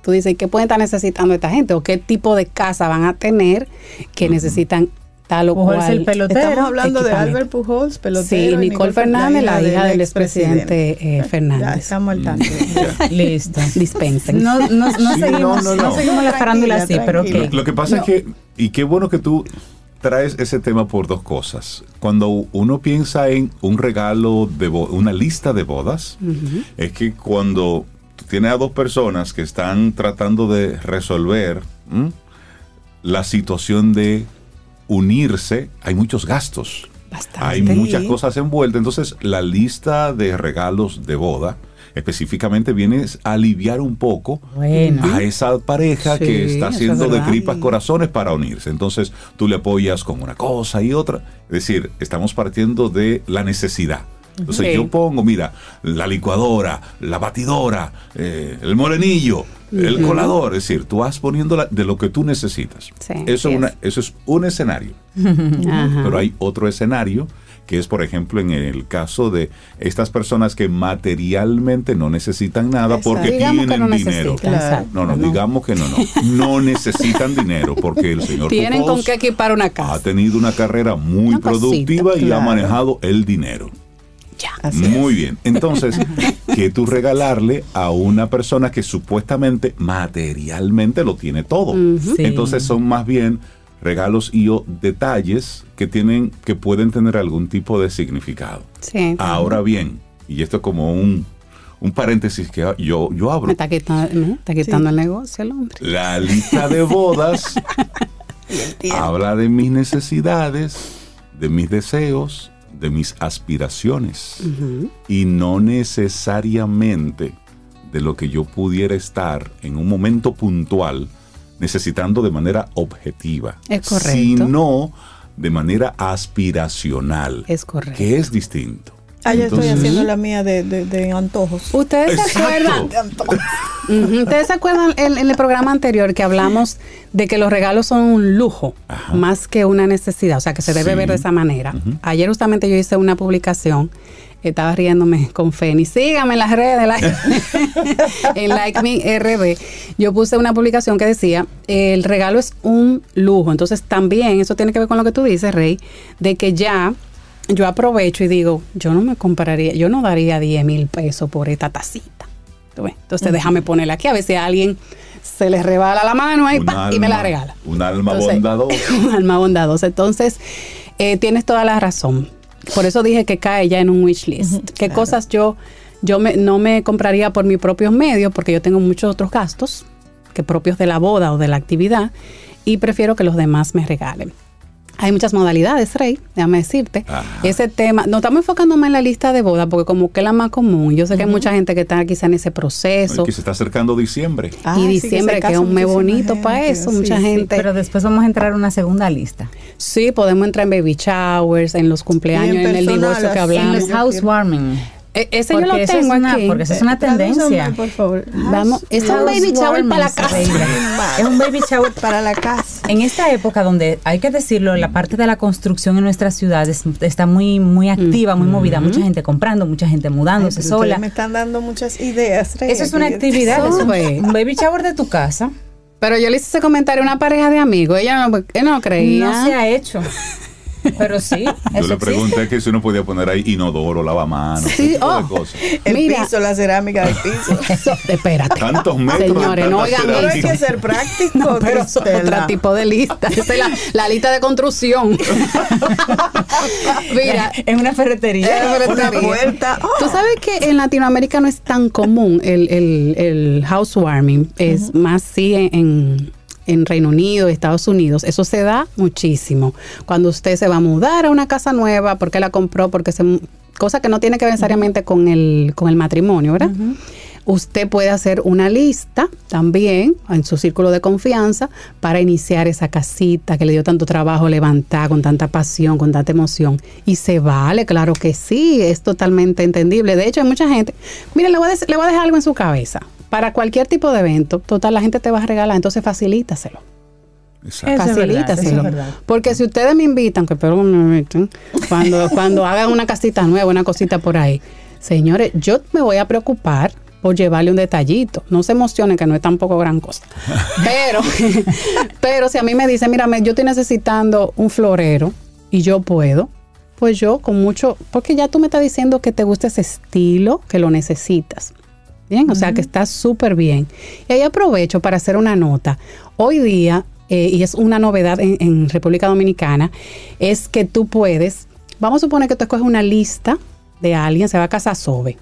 tú dices, ¿qué pueden estar necesitando esta gente? ¿O qué tipo de casa van a tener que necesitan tal o Pujols cual? el pelotero. Estamos hablando de. Albert Pujols, pelotero. Sí, Nicole Fernández, la hija del expresidente eh, Ya Fernández. estamos al tanto. Listo. Dispensen. No, no, no Sí, seguimos, no, no, no, no. seguimos la farándula así, pero Tranquila, ok. Lo que pasa es que, y qué bueno que tú traes ese tema por dos cosas. Cuando uno piensa en un regalo de una lista de bodas, es que cuando tú tienes a dos personas que están tratando de resolver ¿m? la situación de unirse, hay muchos gastos. Bastante. Hay muchas cosas envueltas. Entonces, la lista de regalos de boda específicamente viene a aliviar un poco Bueno. a esa pareja Sí, que está es haciendo de tripas corazones para unirse. Entonces, tú le apoyas con una cosa y otra. Es decir, estamos partiendo de la necesidad. Entonces, Sí. yo pongo, mira, la licuadora, la batidora, eh, el morenillo, el colador. Es decir, tú vas poniendo la- de lo que tú necesitas. Sí, eso, una- es. eso es un escenario. Ajá. Pero hay otro escenario que es, por ejemplo, en el caso de estas personas que materialmente no necesitan nada Exacto. porque Digamos tienen que no dinero. Claro. No, no, digamos que no, no. No necesitan dinero porque el señor Tienen con qué equipar una ha casa. tenido una carrera muy Una productiva y ha manejado el dinero. Ya. Así es. Muy bien. Entonces, que tú regalarle a una persona que supuestamente materialmente lo tiene todo. Sí. Entonces son más bien regalos y o detalles que tienen que pueden tener algún tipo de significado. Sí. Ahora bien, y esto es como un, un paréntesis que yo, yo Me abro. está quitando, me está quitando el negocio el hombre. La lista de bodas habla de mis necesidades, de mis deseos, de mis aspiraciones y no necesariamente de lo que yo pudiera estar en un momento puntual necesitando de manera objetiva, Es correcto. sino de manera aspiracional, Es correcto. que es distinto. Ah, ya estoy haciendo la mía de, de, de antojos. ¿Ustedes se acuerdan? ¿Ustedes se acuerdan en, en el programa anterior que hablamos de que los regalos son un lujo Ajá. más que una necesidad? O sea, que se debe Sí. ver de esa manera. Ayer justamente yo hice una publicación, estaba riéndome con Feni. Síganme en las redes, like- en Like Me RD. Yo puse una publicación que decía, el regalo es un lujo. Entonces también, eso tiene que ver con lo que tú dices, Rey, de que ya yo aprovecho y digo, yo no me compraría, yo no daría 10 mil pesos por esta tacita. ¿Tú ves? Entonces déjame ponerla aquí, a ver si a alguien se le rebala la mano ahí y me la regala. Un alma Entonces, bondadosa. un alma bondadosa. Entonces, eh, tienes toda la razón. Por eso dije que cae ya en un wish list. ¿Qué cosas yo, yo me- no me compraría por mis propios medios? Porque yo tengo muchos otros gastos que propios de la boda o de la actividad y prefiero que los demás me regalen. Hay muchas modalidades, Rey, déjame decirte. Ajá. Ese tema, nos estamos enfocando más en la lista de boda porque como que es la más común. Yo sé que hay mucha gente que está quizá en ese proceso. Y que se está acercando diciembre. Y sí, que diciembre, que, es un mes bonito para eso, sí, mucha sí. gente. Pero después vamos a entrar a una segunda lista. Sí, podemos entrar en baby showers, en los cumpleaños, en en, el divorcio que así, En hablamos. los housewarming. E- ese yo lo es tengo una- aquí. porque eso es una Eh, tendencia. por favor. Vamos, es un baby shower para la casa. Es un baby shower Para la casa. En esta época donde hay que decirlo, la parte de la construcción en nuestras ciudades está muy muy activa, muy movida, mucha gente comprando, mucha gente mudándose sola. me están dando muchas ideas. Rey, Eso es una actividad, es un, baby shower de tu casa. Pero yo le hice ese comentario a una pareja de amigos. Ella no, él no creía. No se ha hecho. Pero sí, Yo le pregunté que si uno podía poner ahí inodoro, lavamanos, Sí, oh. cosas. El Mira. piso, la cerámica del piso. Eso, espérate. Tantos metros. de Señores, no oigan Pero hay que ser práctico, Pero es otro tipo de lista. Esa es la, la lista de construcción. Mira, en una ferretería. Una ferretería. puerta. Oh, Tú sabes que en Latinoamérica no es tan común el, el, el housewarming, es más sí en, en, en Reino Unido, Estados Unidos. Eso se da muchísimo. Cuando usted se va a mudar a una casa nueva, porque la compró, porque se cosa que no tiene que ver necesariamente con el, con el matrimonio, ¿verdad? Usted puede hacer una lista también en su círculo de confianza para iniciar esa casita que le dio tanto trabajo levantar con tanta pasión, con tanta emoción. Y se vale, claro que sí, es totalmente entendible. De hecho, hay mucha gente. Mire, le voy a, dec- le voy a dejar algo en su cabeza. Para cualquier tipo de evento, total, la gente te va a regalar, entonces facilítaselo. Exacto. Eso es verdad, Facilítaselo. eso es verdad. Porque si ustedes me invitan, que espero que me inviten, cuando, cuando hagan una casita nueva, una cosita por ahí, señores, yo me voy a preocupar por llevarle un detallito. No se emocionen que no es tampoco gran cosa. Pero, pero si a mí me dicen, mira, me- yo estoy necesitando un florero y yo puedo, pues yo con mucho, porque ya tú me estás diciendo que te gusta ese estilo, que lo necesitas. Bien, o sea que está súper bien. Y ahí aprovecho para hacer una nota. Hoy día, eh, y es una novedad en, en República Dominicana, es que tú puedes, vamos a suponer que tú escoges una lista de alguien, se va a casa Sobe.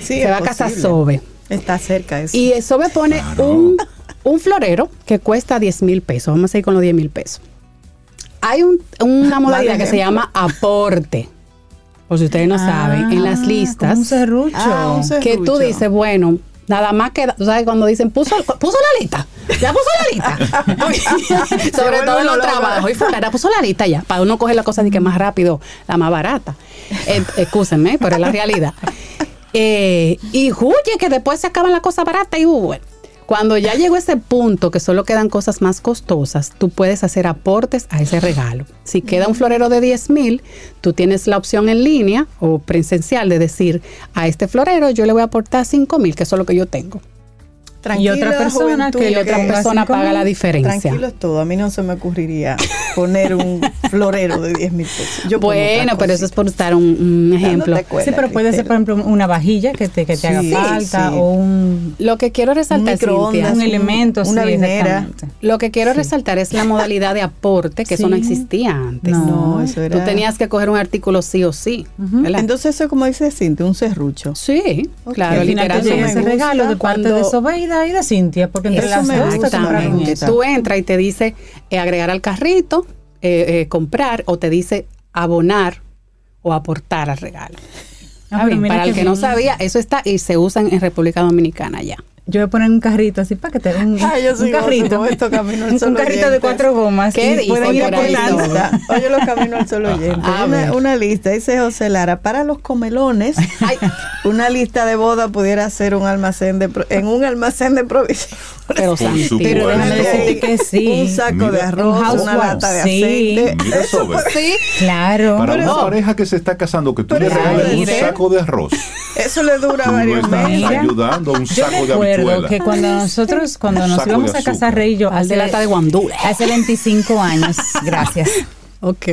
Sí, se va a casa. Sobe. Está cerca eso. Y Sobe pone Claro. un, un florero que cuesta 10 mil pesos. Vamos a ir con los 10 mil pesos. Hay un- una modalidad que se llama aporte. Por si ustedes no saben, en las Ah, listas como un serrucho. Ah, un ser- que tú Serrucho. dices, bueno, nada más que, tú sabes, cuando dicen, puso, puso la lista, ya puso la lista. Sobre todo en los trabajos. Y fulana puso la lista ya, para uno coger la cosa de que más rápido, la más barata. Eh, excúsenme, pero es la realidad. Eh, y huye que después se acaban las cosas baratas y uh, bueno. Cuando ya llegó ese punto que solo quedan cosas más costosas, tú puedes hacer aportes a ese regalo. Si queda un florero de 10 mil, tú tienes la opción en línea o presencial de decir, a este florero yo le voy a aportar 5 mil, que eso es lo que yo tengo. Tranquila, otra persona que Y otra persona paga mil, la diferencia. Tranquilos todo. A mí no se me ocurriría poner un florero de 10 mil pesos. Yo Bueno, pero eso es por estar un, un ejemplo. Sí, pero puede ser, por ejemplo, una vajilla que te, que te haga falta sí. o un, Lo que quiero resaltar, microondas, Cintia, un un- elemento. una sí. Lo que quiero resaltar es la modalidad de aporte, que eso no existía antes. No. No, eso era. Tú tenías que coger un artículo sí o sí. ¿verdad? Entonces, eso como dice Cintia, un serrucho. sí, Ok. claro, literalmente. ese regalo de parte de Sobeida y de Cintia, porque entre las me gusta. Tú entras y te dice eh, agregar al carrito, eh, eh, comprar o te dice abonar o aportar al regalo. Ah, Bien, para el que no sabía, eso está y se usa en, en República Dominicana ya. Yo voy a poner un carrito así para que te un, Ay, yo un carrito. esto, camino al un carrito de cuatro gomas. ¿Qué y dice pueden ir lista. Oye, los caminos al solo oyente. A Una, una lista, dice José Lara, para los comelones, Ay, una lista de boda pudiera ser un almacén de pro- en un almacén de provisión. Pero. Pero déjame decirte que sí. Un saco Mira, de arroz, un una lata de Sí. aceite. Mira, Sobe, Sí, Claro. Para Pero una eso- pareja que se está casando, que tú Pero le eso regales un saco de arroz, Eso le dura tú varios estás meses. Ayudando a un Yo saco de recuerdo habichuela. que cuando nosotros, cuando Un nos íbamos a casar. Rey y yo, al de lata de guandula. hace 25 años, gracias. Ok.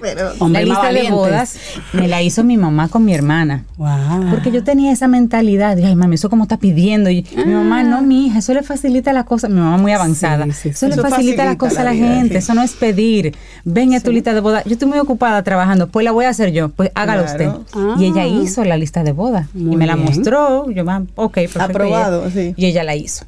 Pero la lista de bodas me la hizo mi mamá con mi hermana. Wow. Porque yo tenía esa mentalidad de, ay, mami, eso como está pidiendo. Y mi mamá, no, mi hija, eso le facilita la cosa. Mi mamá muy avanzada. Sí, sí, eso le facilita, la facilita cosa a la la vida, gente. sí. Eso no es pedir. Ven a tu lista de boda. Yo estoy muy ocupada trabajando. Pues la voy a hacer yo. Pues hágalo Claro. usted. Y ella hizo la lista de boda. Muy y me la mostró. Yo, va, ok, perfecto. Aprobado, Y ella- sí. Y ella la hizo.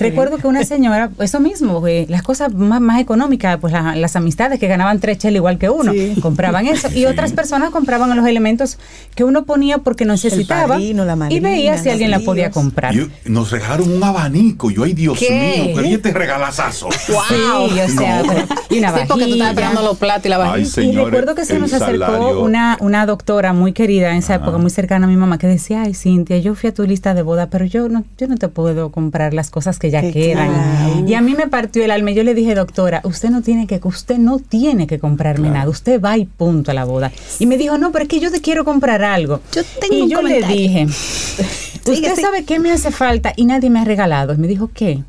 Recuerdo que una señora, eso mismo, que las cosas más, más económicas, pues la- las amistades que ganaban tres cheles igual que uno, Sí. compraban eso. Y otras personas compraban los elementos que uno ponía porque necesitaba padrino, la y veía si alguien la podía comprar. Nos regalaron un abanico. Yo, ay, Dios ¿Qué? mío, pero ¿y este regalazazo? Sí, o sea, No. y una Sí, porque tú vajilla. estás esperando los platos y la Ay, vajilla. Y recuerdo que se nos acercó salario- una, una doctora muy querida en esa época, muy cercana a mi mamá, que decía, ay, Cintia, yo fui a tu lista de boda, pero yo no, yo no te puedo comprar las cosas que ya Que quedan. claro. Y a mí me partió el alma y yo le dije, doctora, usted no tiene que, usted no tiene que comprarme nada, usted va y punto a la boda. Y me dijo, no, pero es que yo te quiero comprar algo. Yo tengo y un yo le comentario. dije, usted sabe qué me hace falta y nadie me ha regalado. Y me dijo, ¿qué?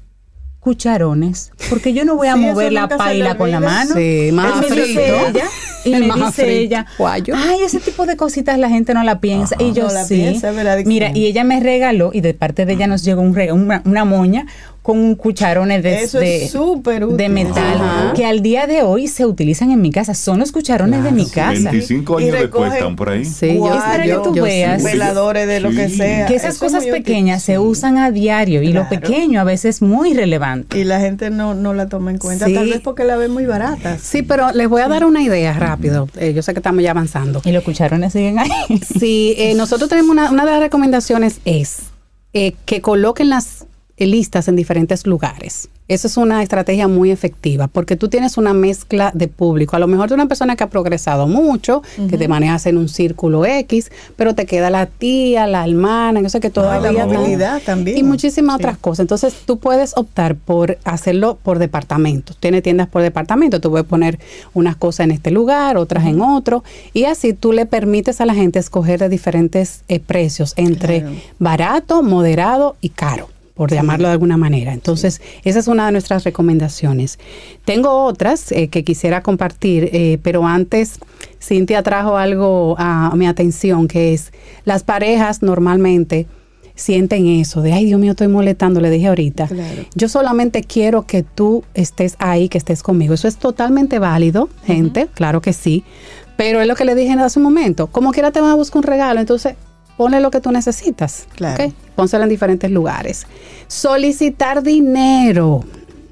Cucharones, porque yo no voy a Sí, mover la le paila con la mano. Sí, más Y me dice frito. ella, y El me dice frito. ella, Guayo. ay, ese tipo de cositas la gente no la piensa. Y yo No la sí. piensa. Mira, y ella me regaló, y de parte de ella nos llegó un rega- una, una moña con un cucharones de, Eso de, es súper útil. de metal Ajá. que al día de hoy se utilizan en mi casa. Son los cucharones de mi casa. 25 Y años después recogen- están por ahí. Sí, Es para que tú yo veas. veladores de lo que sea. Que esas Eso es cosas útil. pequeñas se usan a diario y lo pequeño a veces es muy relevante. Y la gente no, no la toma en cuenta, Sí. tal vez porque la ve muy barata. Sí, pero les voy a dar una idea rápido. Eh, yo sé que estamos ya avanzando. Y los cucharones siguen ahí. Sí, eh, nosotros tenemos una, una de las recomendaciones es eh, que coloquen las listas en diferentes lugares. Esa es una estrategia muy efectiva porque tú tienes una mezcla de público. A lo mejor de una persona que ha progresado mucho, que te manejas en un círculo X, pero te queda la tía, la hermana, yo sé que todavía la no. movilidad también. Y muchísimas Sí. otras cosas. Entonces tú puedes optar por hacerlo por departamentos. Tiene tiendas por departamento. Tú puedes poner unas cosas en este lugar, otras en otro. Y así tú le permites a la gente escoger de diferentes eh, precios entre Claro. barato, moderado y caro por llamarlo de alguna manera. Entonces, esa es una de nuestras recomendaciones. Tengo otras eh, que quisiera compartir, eh, pero antes Cintia trajo algo a mi atención, que es las parejas normalmente sienten eso de, ay Dios mío, estoy molestando, le dije ahorita. Claro. Yo solamente quiero que tú estés ahí, que estés conmigo. Eso es totalmente válido, gente, claro que sí. Pero es lo que le dije hace un momento. Como quiera te van a buscar un regalo, entonces ponle lo que tú necesitas. Claro. ¿ok? Pónselo en diferentes lugares. Solicitar dinero.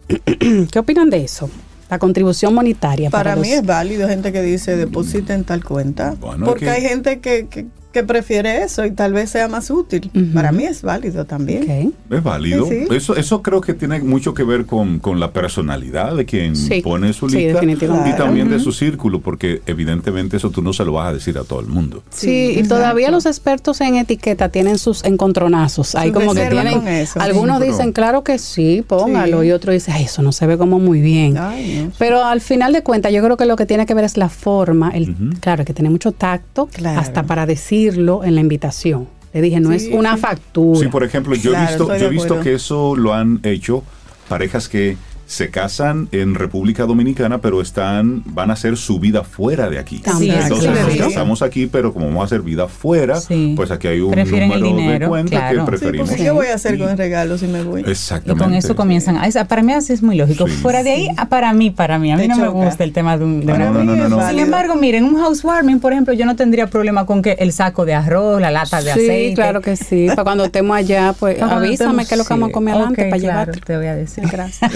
¿Qué opinan de eso? La contribución monetaria. Para, mí los- es válido gente que dice deposita en tal cuenta. Bueno, porque es que- hay gente que, que, que prefiere eso y tal vez sea más útil. Para mí es válido también. Es válido. Sí, sí. Eso, eso creo que tiene mucho que ver con, con la personalidad de quien Sí. pone su Sí, lista definitivamente. y también de su círculo, porque evidentemente eso tú no se lo vas a decir a todo el mundo. Sí, Sí, y todavía los expertos en etiqueta tienen sus encontronazos. Hay Sus como que tienen. con eso. algunos pero- dicen, claro que sí, póngalo. Sí. Y otros dicen, ay, eso no se ve como muy bien. Ay, no. Pero al final de cuentas, yo creo que lo que tiene que ver es la forma. El, Ujú. Claro, hay que tener mucho tacto Claro. hasta para decirlo en la invitación. Le dije, no Sí, es una sí. factura. Sí, por ejemplo, yo Claro, he visto, yo he visto que eso lo han hecho parejas que se casan en República Dominicana, pero están, van a hacer su vida fuera de aquí. También, Entonces claro. nos Sí. casamos aquí, pero como vamos a hacer vida fuera, Sí. pues aquí hay un Prefieren de cuenta claro. que Sí, Sí, preferimos. porque ¿qué voy a hacer Y- con el regalo si me voy? Y Exactamente. con eso comienzan. a- esa- para mí así es muy lógico. Sí. Fuera de ahí, ah, para mí, para mí. A mí Te no me gusta el tema de, un, de Ah, una no, no, no, no, no. Es Sin embargo, miren, un housewarming, por ejemplo, yo no tendría problema con que el saco de arroz, la lata de sí, aceite. claro que sí. Para cuando estemos allá, pues avísame que es lo que vamos a comer sí. adelante para claro, llevarte. te voy a decir. Gracias.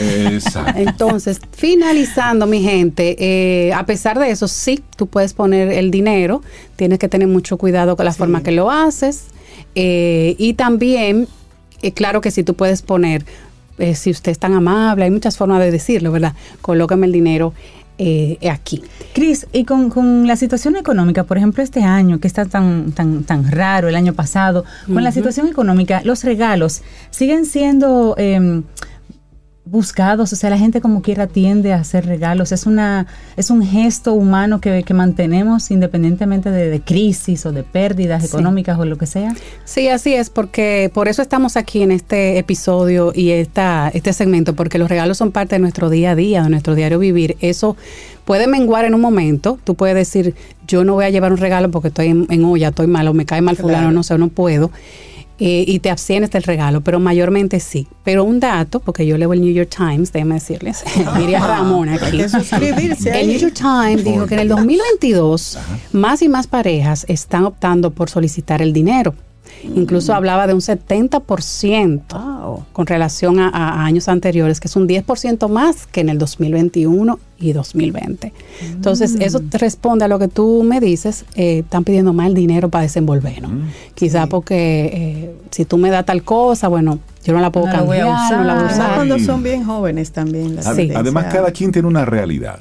Exacto. Entonces, finalizando, mi gente, eh, a pesar de eso, sí, tú puedes poner el dinero, tienes que tener mucho cuidado con la forma que lo haces. eh, y también, eh, claro que sí, tú puedes poner, eh, si usted es tan amable, hay muchas formas de decirlo, ¿verdad? Colócame el dinero eh, aquí. Cris, y con, con la situación económica, por ejemplo, este año que está tan, tan, tan raro, el año pasado, con la situación económica, los regalos siguen siendo eh, buscados, o sea, la gente como quiera tiende a hacer regalos, es una es un gesto humano que, que mantenemos independientemente de, de crisis o de pérdidas Sí. económicas o lo que sea. Sí, así es, porque por eso estamos aquí en este episodio y esta, este segmento, porque los regalos son parte de nuestro día a día, de nuestro diario vivir. Eso puede menguar en un momento. Tú puedes decir, yo no voy a llevar un regalo porque estoy en, en olla, estoy mal, o me cae mal fulano, Claro. no sé, no puedo. Eh, y te abstienes del regalo, pero mayormente sí. Pero un dato, porque yo leo el New York Times, déjame decirles, Miriam Ramón aquí. El. New York Times dijo que en el 2022 más y más parejas están optando por solicitar el dinero. Incluso hablaba de un 70% Wow. con relación a, a años anteriores, que es un 10% más que en el 2021 y 2020. Entonces, eso te responde a lo que tú me dices, eh, están pidiendo más el dinero para desenvolvernos. Quizá porque eh, si tú me das tal cosa, bueno, yo no la puedo No la voy a cambiar, no la voy a usar. Además, cuando Sí. son bien jóvenes también. las tendencias. Además, cada quien tiene una realidad.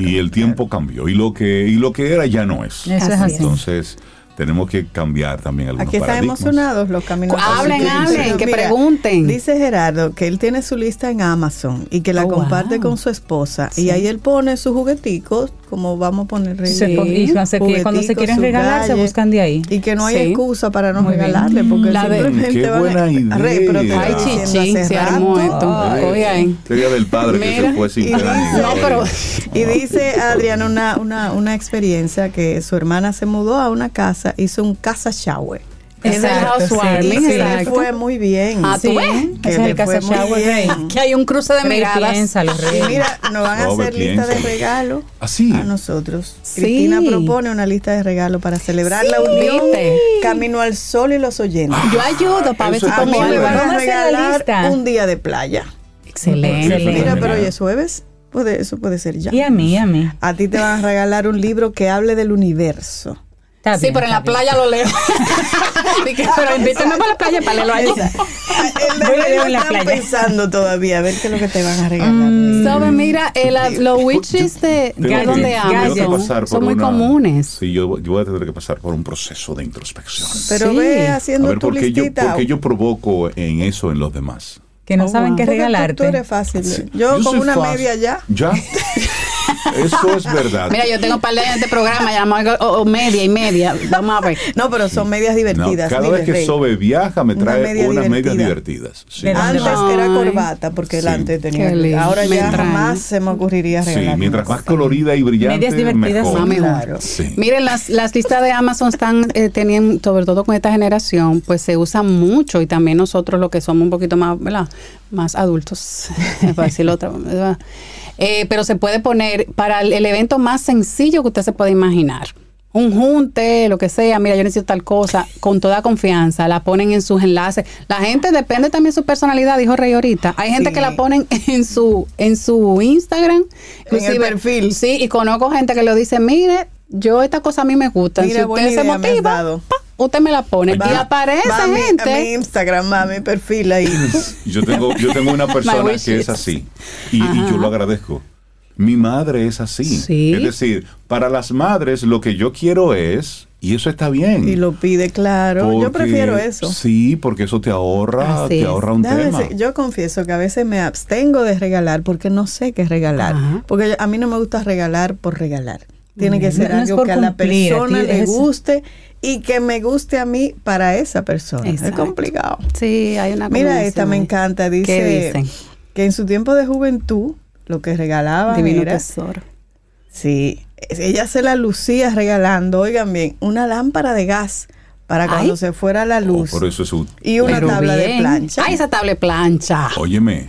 y el tiempo cambió. Y lo que, y lo que era ya no es. Eso es Así así. Entonces, tenemos que cambiar también algunos Aquí están paradigmas. emocionados los caminos. Hablen, Dice, hablen, que mira, pregunten. Dice Gerardo que él tiene su lista en Amazon y que la Oh, comparte wow. con su esposa. Sí. Y ahí él pone sus jugueticos, como vamos a poner Se y cuando se, que- cuando se jugueticos, quieren regalar, se buscan de ahí. Y que no hay Sí. excusa para no Muy bien. regalarle, porque La simplemente Qué van a- idea. Re, Ay, hace se armó esto. Ahí. Sería del padre que Mira, se fue sin y dice- No, pero Y dice Adriana una, una, una experiencia que su hermana se mudó a una casa, hizo un casa shower. Exacto, sí, que le fue muy bien. Ah, ¿tú Sí, ves? Que ese es el casa fue muy shower. Que hay un cruce de miradas. piénsalo. Y mira, nos van a Robert, hacer lista de regalos Así. a nosotros. Sí. Cristina propone una lista de regalos para celebrar la unión. Camino al Sol y los oyentes. Yo ayudo para ver si muy me van a la regalar lista. un día de playa. Excelente. Excelente. Mira, pero hoy es jueves. Puede, eso puede ser ya. Y a mí, a mí. A ti te van a regalar un libro que hable del universo. Está Sí, bien, pero en la bien. playa lo leo. Pero invítame para la playa para leerlo allí. El Yo le leo en la playa. pensando todavía a ver qué es lo que te van a regalar. Mm. Sabe, mira, la- los witches de, que- de Amazon son muy una- comunes. Sí, yo, yo voy a tener que pasar por un proceso de introspección. Pero Sí. ve a haciendo ver, tu ¿por qué, yo, listita. por qué yo provoco en eso en los demás? Que no Oh, saben wow. qué Porque tú- regalarte. Tú eres fácil. Sí. Yo, con soy una fácil. media ya. ¿Ya? Eso es verdad. Mira, yo tengo un par de este programa llamado o, o media y media. Vamos a ver. No, pero son medias No, divertidas. cada vez que Rey. Sobe viaja me Una trae media unas medias divertida. divertidas. Sí. ¿De dónde Antes era corbata, porque el Sí. antes tenía. Ahora Me ya jamás se me ocurriría Sí, regalar. mientras una más colorida y brillante, Medias divertidas mejor. son mejor. Claro. Sí. Miren, las, las listas de Amazon están eh, teniendo, sobre todo con esta generación, pues se usan mucho y también nosotros los que somos un poquito más, ¿verdad? Más adultos, para decirlo otra ¿verdad? Eh, pero se puede poner para el, el evento más sencillo que usted se puede imaginar. Un junte, lo que sea, mira, yo necesito tal cosa, con toda confianza, la ponen en sus enlaces. La gente depende también de su personalidad, dijo Rey ahorita. Hay gente Sí. que la ponen en su, en su Instagram, En el perfil. Sí, y conozco gente que lo dice, mire, yo esta cosa a mí me gusta. Mira, si usted se motiva, usted me la pone. Va- y aparece Va a mi- A mi gente. Instagram, va a mi perfil ahí. Yo tengo, yo tengo una persona que es así y, yo lo agradezco. Mi madre es así. Sí. Es decir, para las madres lo que yo quiero es, y eso está bien. Y lo pide claro. Yo prefiero eso. Sí, porque eso te ahorra, Así te es. ahorra un Déjame tema. decir, yo confieso que a veces me abstengo de regalar porque no sé qué regalar. Ajá. Porque yo- a mí no me gusta regalar por regalar. Tiene que ser no algo que a la a persona ti le es- guste y que me guste a mí para esa persona. Exacto. Es complicado. Sí, hay una Mira, esta me encanta. Dice ¿Qué dicen? que en su tiempo de juventud lo que regalaban Divino era... tesoro. Sí, ella se la lucía regalando, oigan bien, una lámpara de gas para cuando Ay. se fuera la Oh, luz. por eso es un- y una Pero tabla de plancha. Ay, esa tabla de plancha. Óyeme,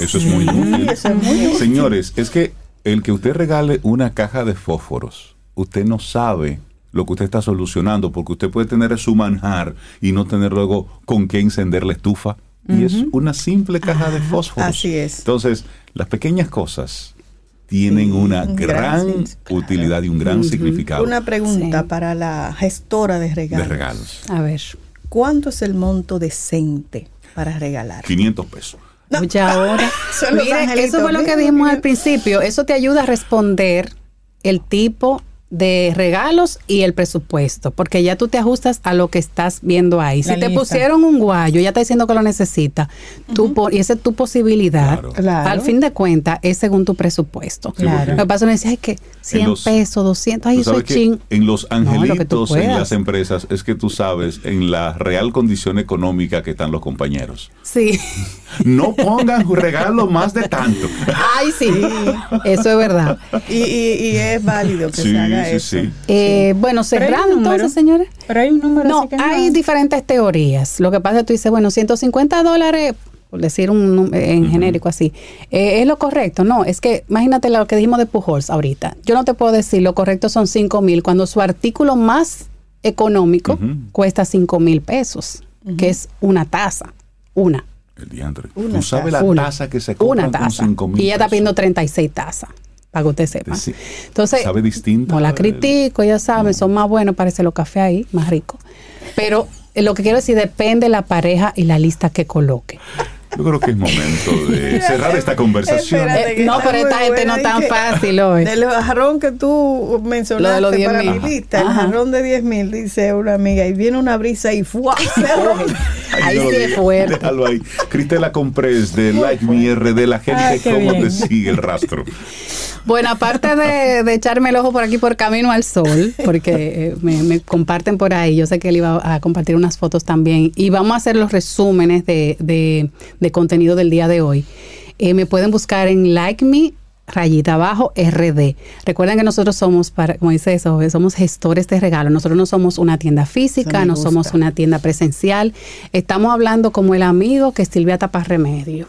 eso es muy útil. eso es muy útil. Señores, es que el que usted regale una caja de fósforos, usted no sabe lo que usted está solucionando, porque usted puede tener su manjar y no tener luego con qué encender la estufa. Y es una simple caja de fósforos. así es. Entonces, las pequeñas cosas tienen Sí, una un gran gran sen- claro. utilidad y un gran significado Una pregunta Sí. para la gestora de de regalos. regalos. A ver. ¿Cuánto es el monto decente para regalar? 500 pesos. Oye, ahora. Angelitos, eso fue lo que mira, dijimos mira. al principio. Eso te ayuda a responder el tipo de regalos y el presupuesto, porque ya tú te ajustas a lo que estás viendo ahí. La si te pusieron un guayo, ya está diciendo que lo necesita, tú po- y esa es tu posibilidad. Claro. Claro. Al fin de cuentas, es según tu presupuesto. Claro. Lo que pasa es que ay, que 100 los- pesos, 200, ay, Tú eso sabes es que ching. en los No, lo tú angelitos, en puedas. las empresas, es que tú sabes en la real condición económica que están los compañeros. Sí. No pongan regalo más de tanto. Ay, sí. Eso es verdad. Y, y- y es válido que Sí, se haga sí, eso. sí. Eh, bueno, cerrando entonces, señores. Pero hay un número No, así que hay no. diferentes teorías. Lo que pasa es que tú dices, bueno, 150 dólares, por decir un num- en genérico así, eh, es lo correcto. No, es que imagínate lo que dijimos de Pujols ahorita. Yo no te puedo decir lo correcto son 5 mil cuando su artículo más económico cuesta 5 mil pesos, que es una taza. Una. El diantre. Una Tú sabes la Una. taza que se compra Una taza. con 5 mil Y ella está pidiendo 36 tazas, para que usted sepa. Sí. Entonces, Sabe distinto. no la El- critico, ya saben, son más buenos, parece los cafés ahí, más ricos. Pero eh, lo que quiero decir, depende la pareja y la lista que coloque. Yo creo que es momento de cerrar esta conversación. Espérate, Eh, no, pero esta gente no tan fácil hoy. Del jarrón que tú mencionaste Lo de los 10 para mil. mi lista, el jarrón de 10 mil, dice una amiga, y viene una brisa y ¡fua! Ahí no sí es fuerte. Déjalo ahí. Cristela Comprés de Like Me RD, la gente, Ah, qué ¿cómo bien. te sigue el rastro? Bueno, aparte de, de echarme el ojo por aquí por Camino al Sol, porque eh, me, me comparten por ahí, yo sé que él iba a compartir unas fotos también, y vamos a hacer los resúmenes de, de- de contenido del día de hoy. Eh, me pueden buscar en Like Me rayita abajo RD. Recuerden que nosotros somos, para, como dice eso, somos gestores de regalos. Nosotros no somos una tienda física, no gusta. somos una tienda presencial. Estamos hablando como el amigo que Silvia tapa remedio.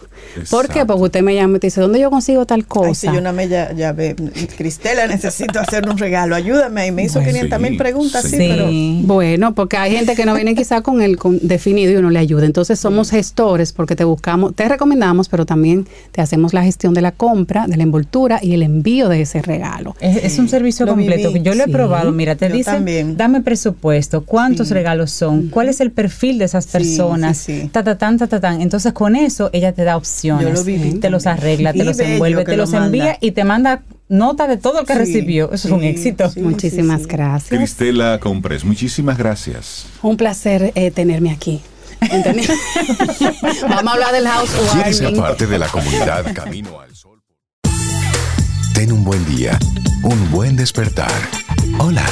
¿Por qué? Exacto. Porque usted me llama y te dice, ¿dónde yo consigo tal cosa? Ay, si yo una me ya, ya ve, Cristela, necesito hacer un regalo, ayúdame. Y me hizo Bueno, 500 mil sí, preguntas, sí, sí. pero Bueno, porque hay gente que no viene quizá con el con- definido y uno le ayuda. Entonces somos gestores porque te buscamos, te recomendamos, pero también te hacemos la gestión de la compra, de la envoltura y el envío de ese regalo. Es, es un servicio Lo completo. viví. Yo lo he Sí. probado. Mira, te Yo dice, también. dame presupuesto, cuántos Sí. regalos son, cuál es el perfil de esas Sí, personas, sí, sí. ta, ta, tan, ta, ta, tan. Entonces, con eso, ella te da opciones. Yo lo viví te los arregla, te los envuelve, te lo los envía y te manda nota de todo lo que Sí, recibió. Eso es un sí, éxito. sí. Muchísimas sí. gracias. Cristela Comprés, muchísimas gracias. Un placer eh, tenerme aquí. Vamos a hablar del ¿Quieres ser parte de la comunidad Camino al Sol? Ten un buen día, un buen despertar. Hola.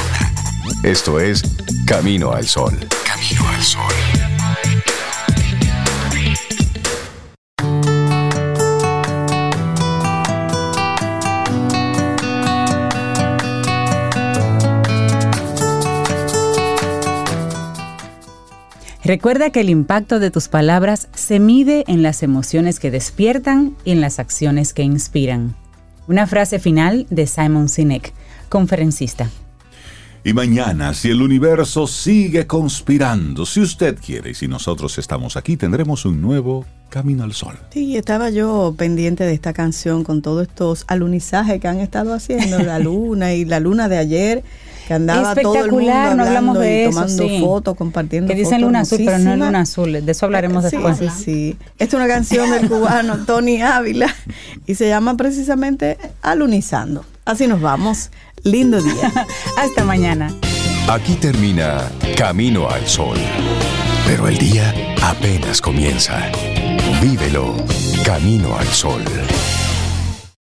Esto es Camino al Sol. Camino al Sol. Recuerda que el impacto de tus palabras se mide en las emociones que despiertan y en las acciones que inspiran. Una frase final de Simon Sinek, conferencista. Y mañana, si el universo sigue conspirando, si usted quiere y si nosotros estamos aquí, tendremos un nuevo Camino al Sol. Sí, estaba yo pendiente de esta canción con todos estos alunizajes que han estado haciendo, la luna y la luna de ayer, que andaba todo el mundo Espectacular, no hablamos de y eso, tomando sí. fotos, compartiendo Que dicen luna azul, pero no es luna azul. De eso hablaremos Sí, después. Sí, sí. Esta es una canción del cubano Tony Ávila y se llama precisamente Alunizando. Así nos vamos. Lindo día. Hasta mañana. Aquí termina Camino al Sol. Pero el día apenas comienza. Vívelo Camino al Sol.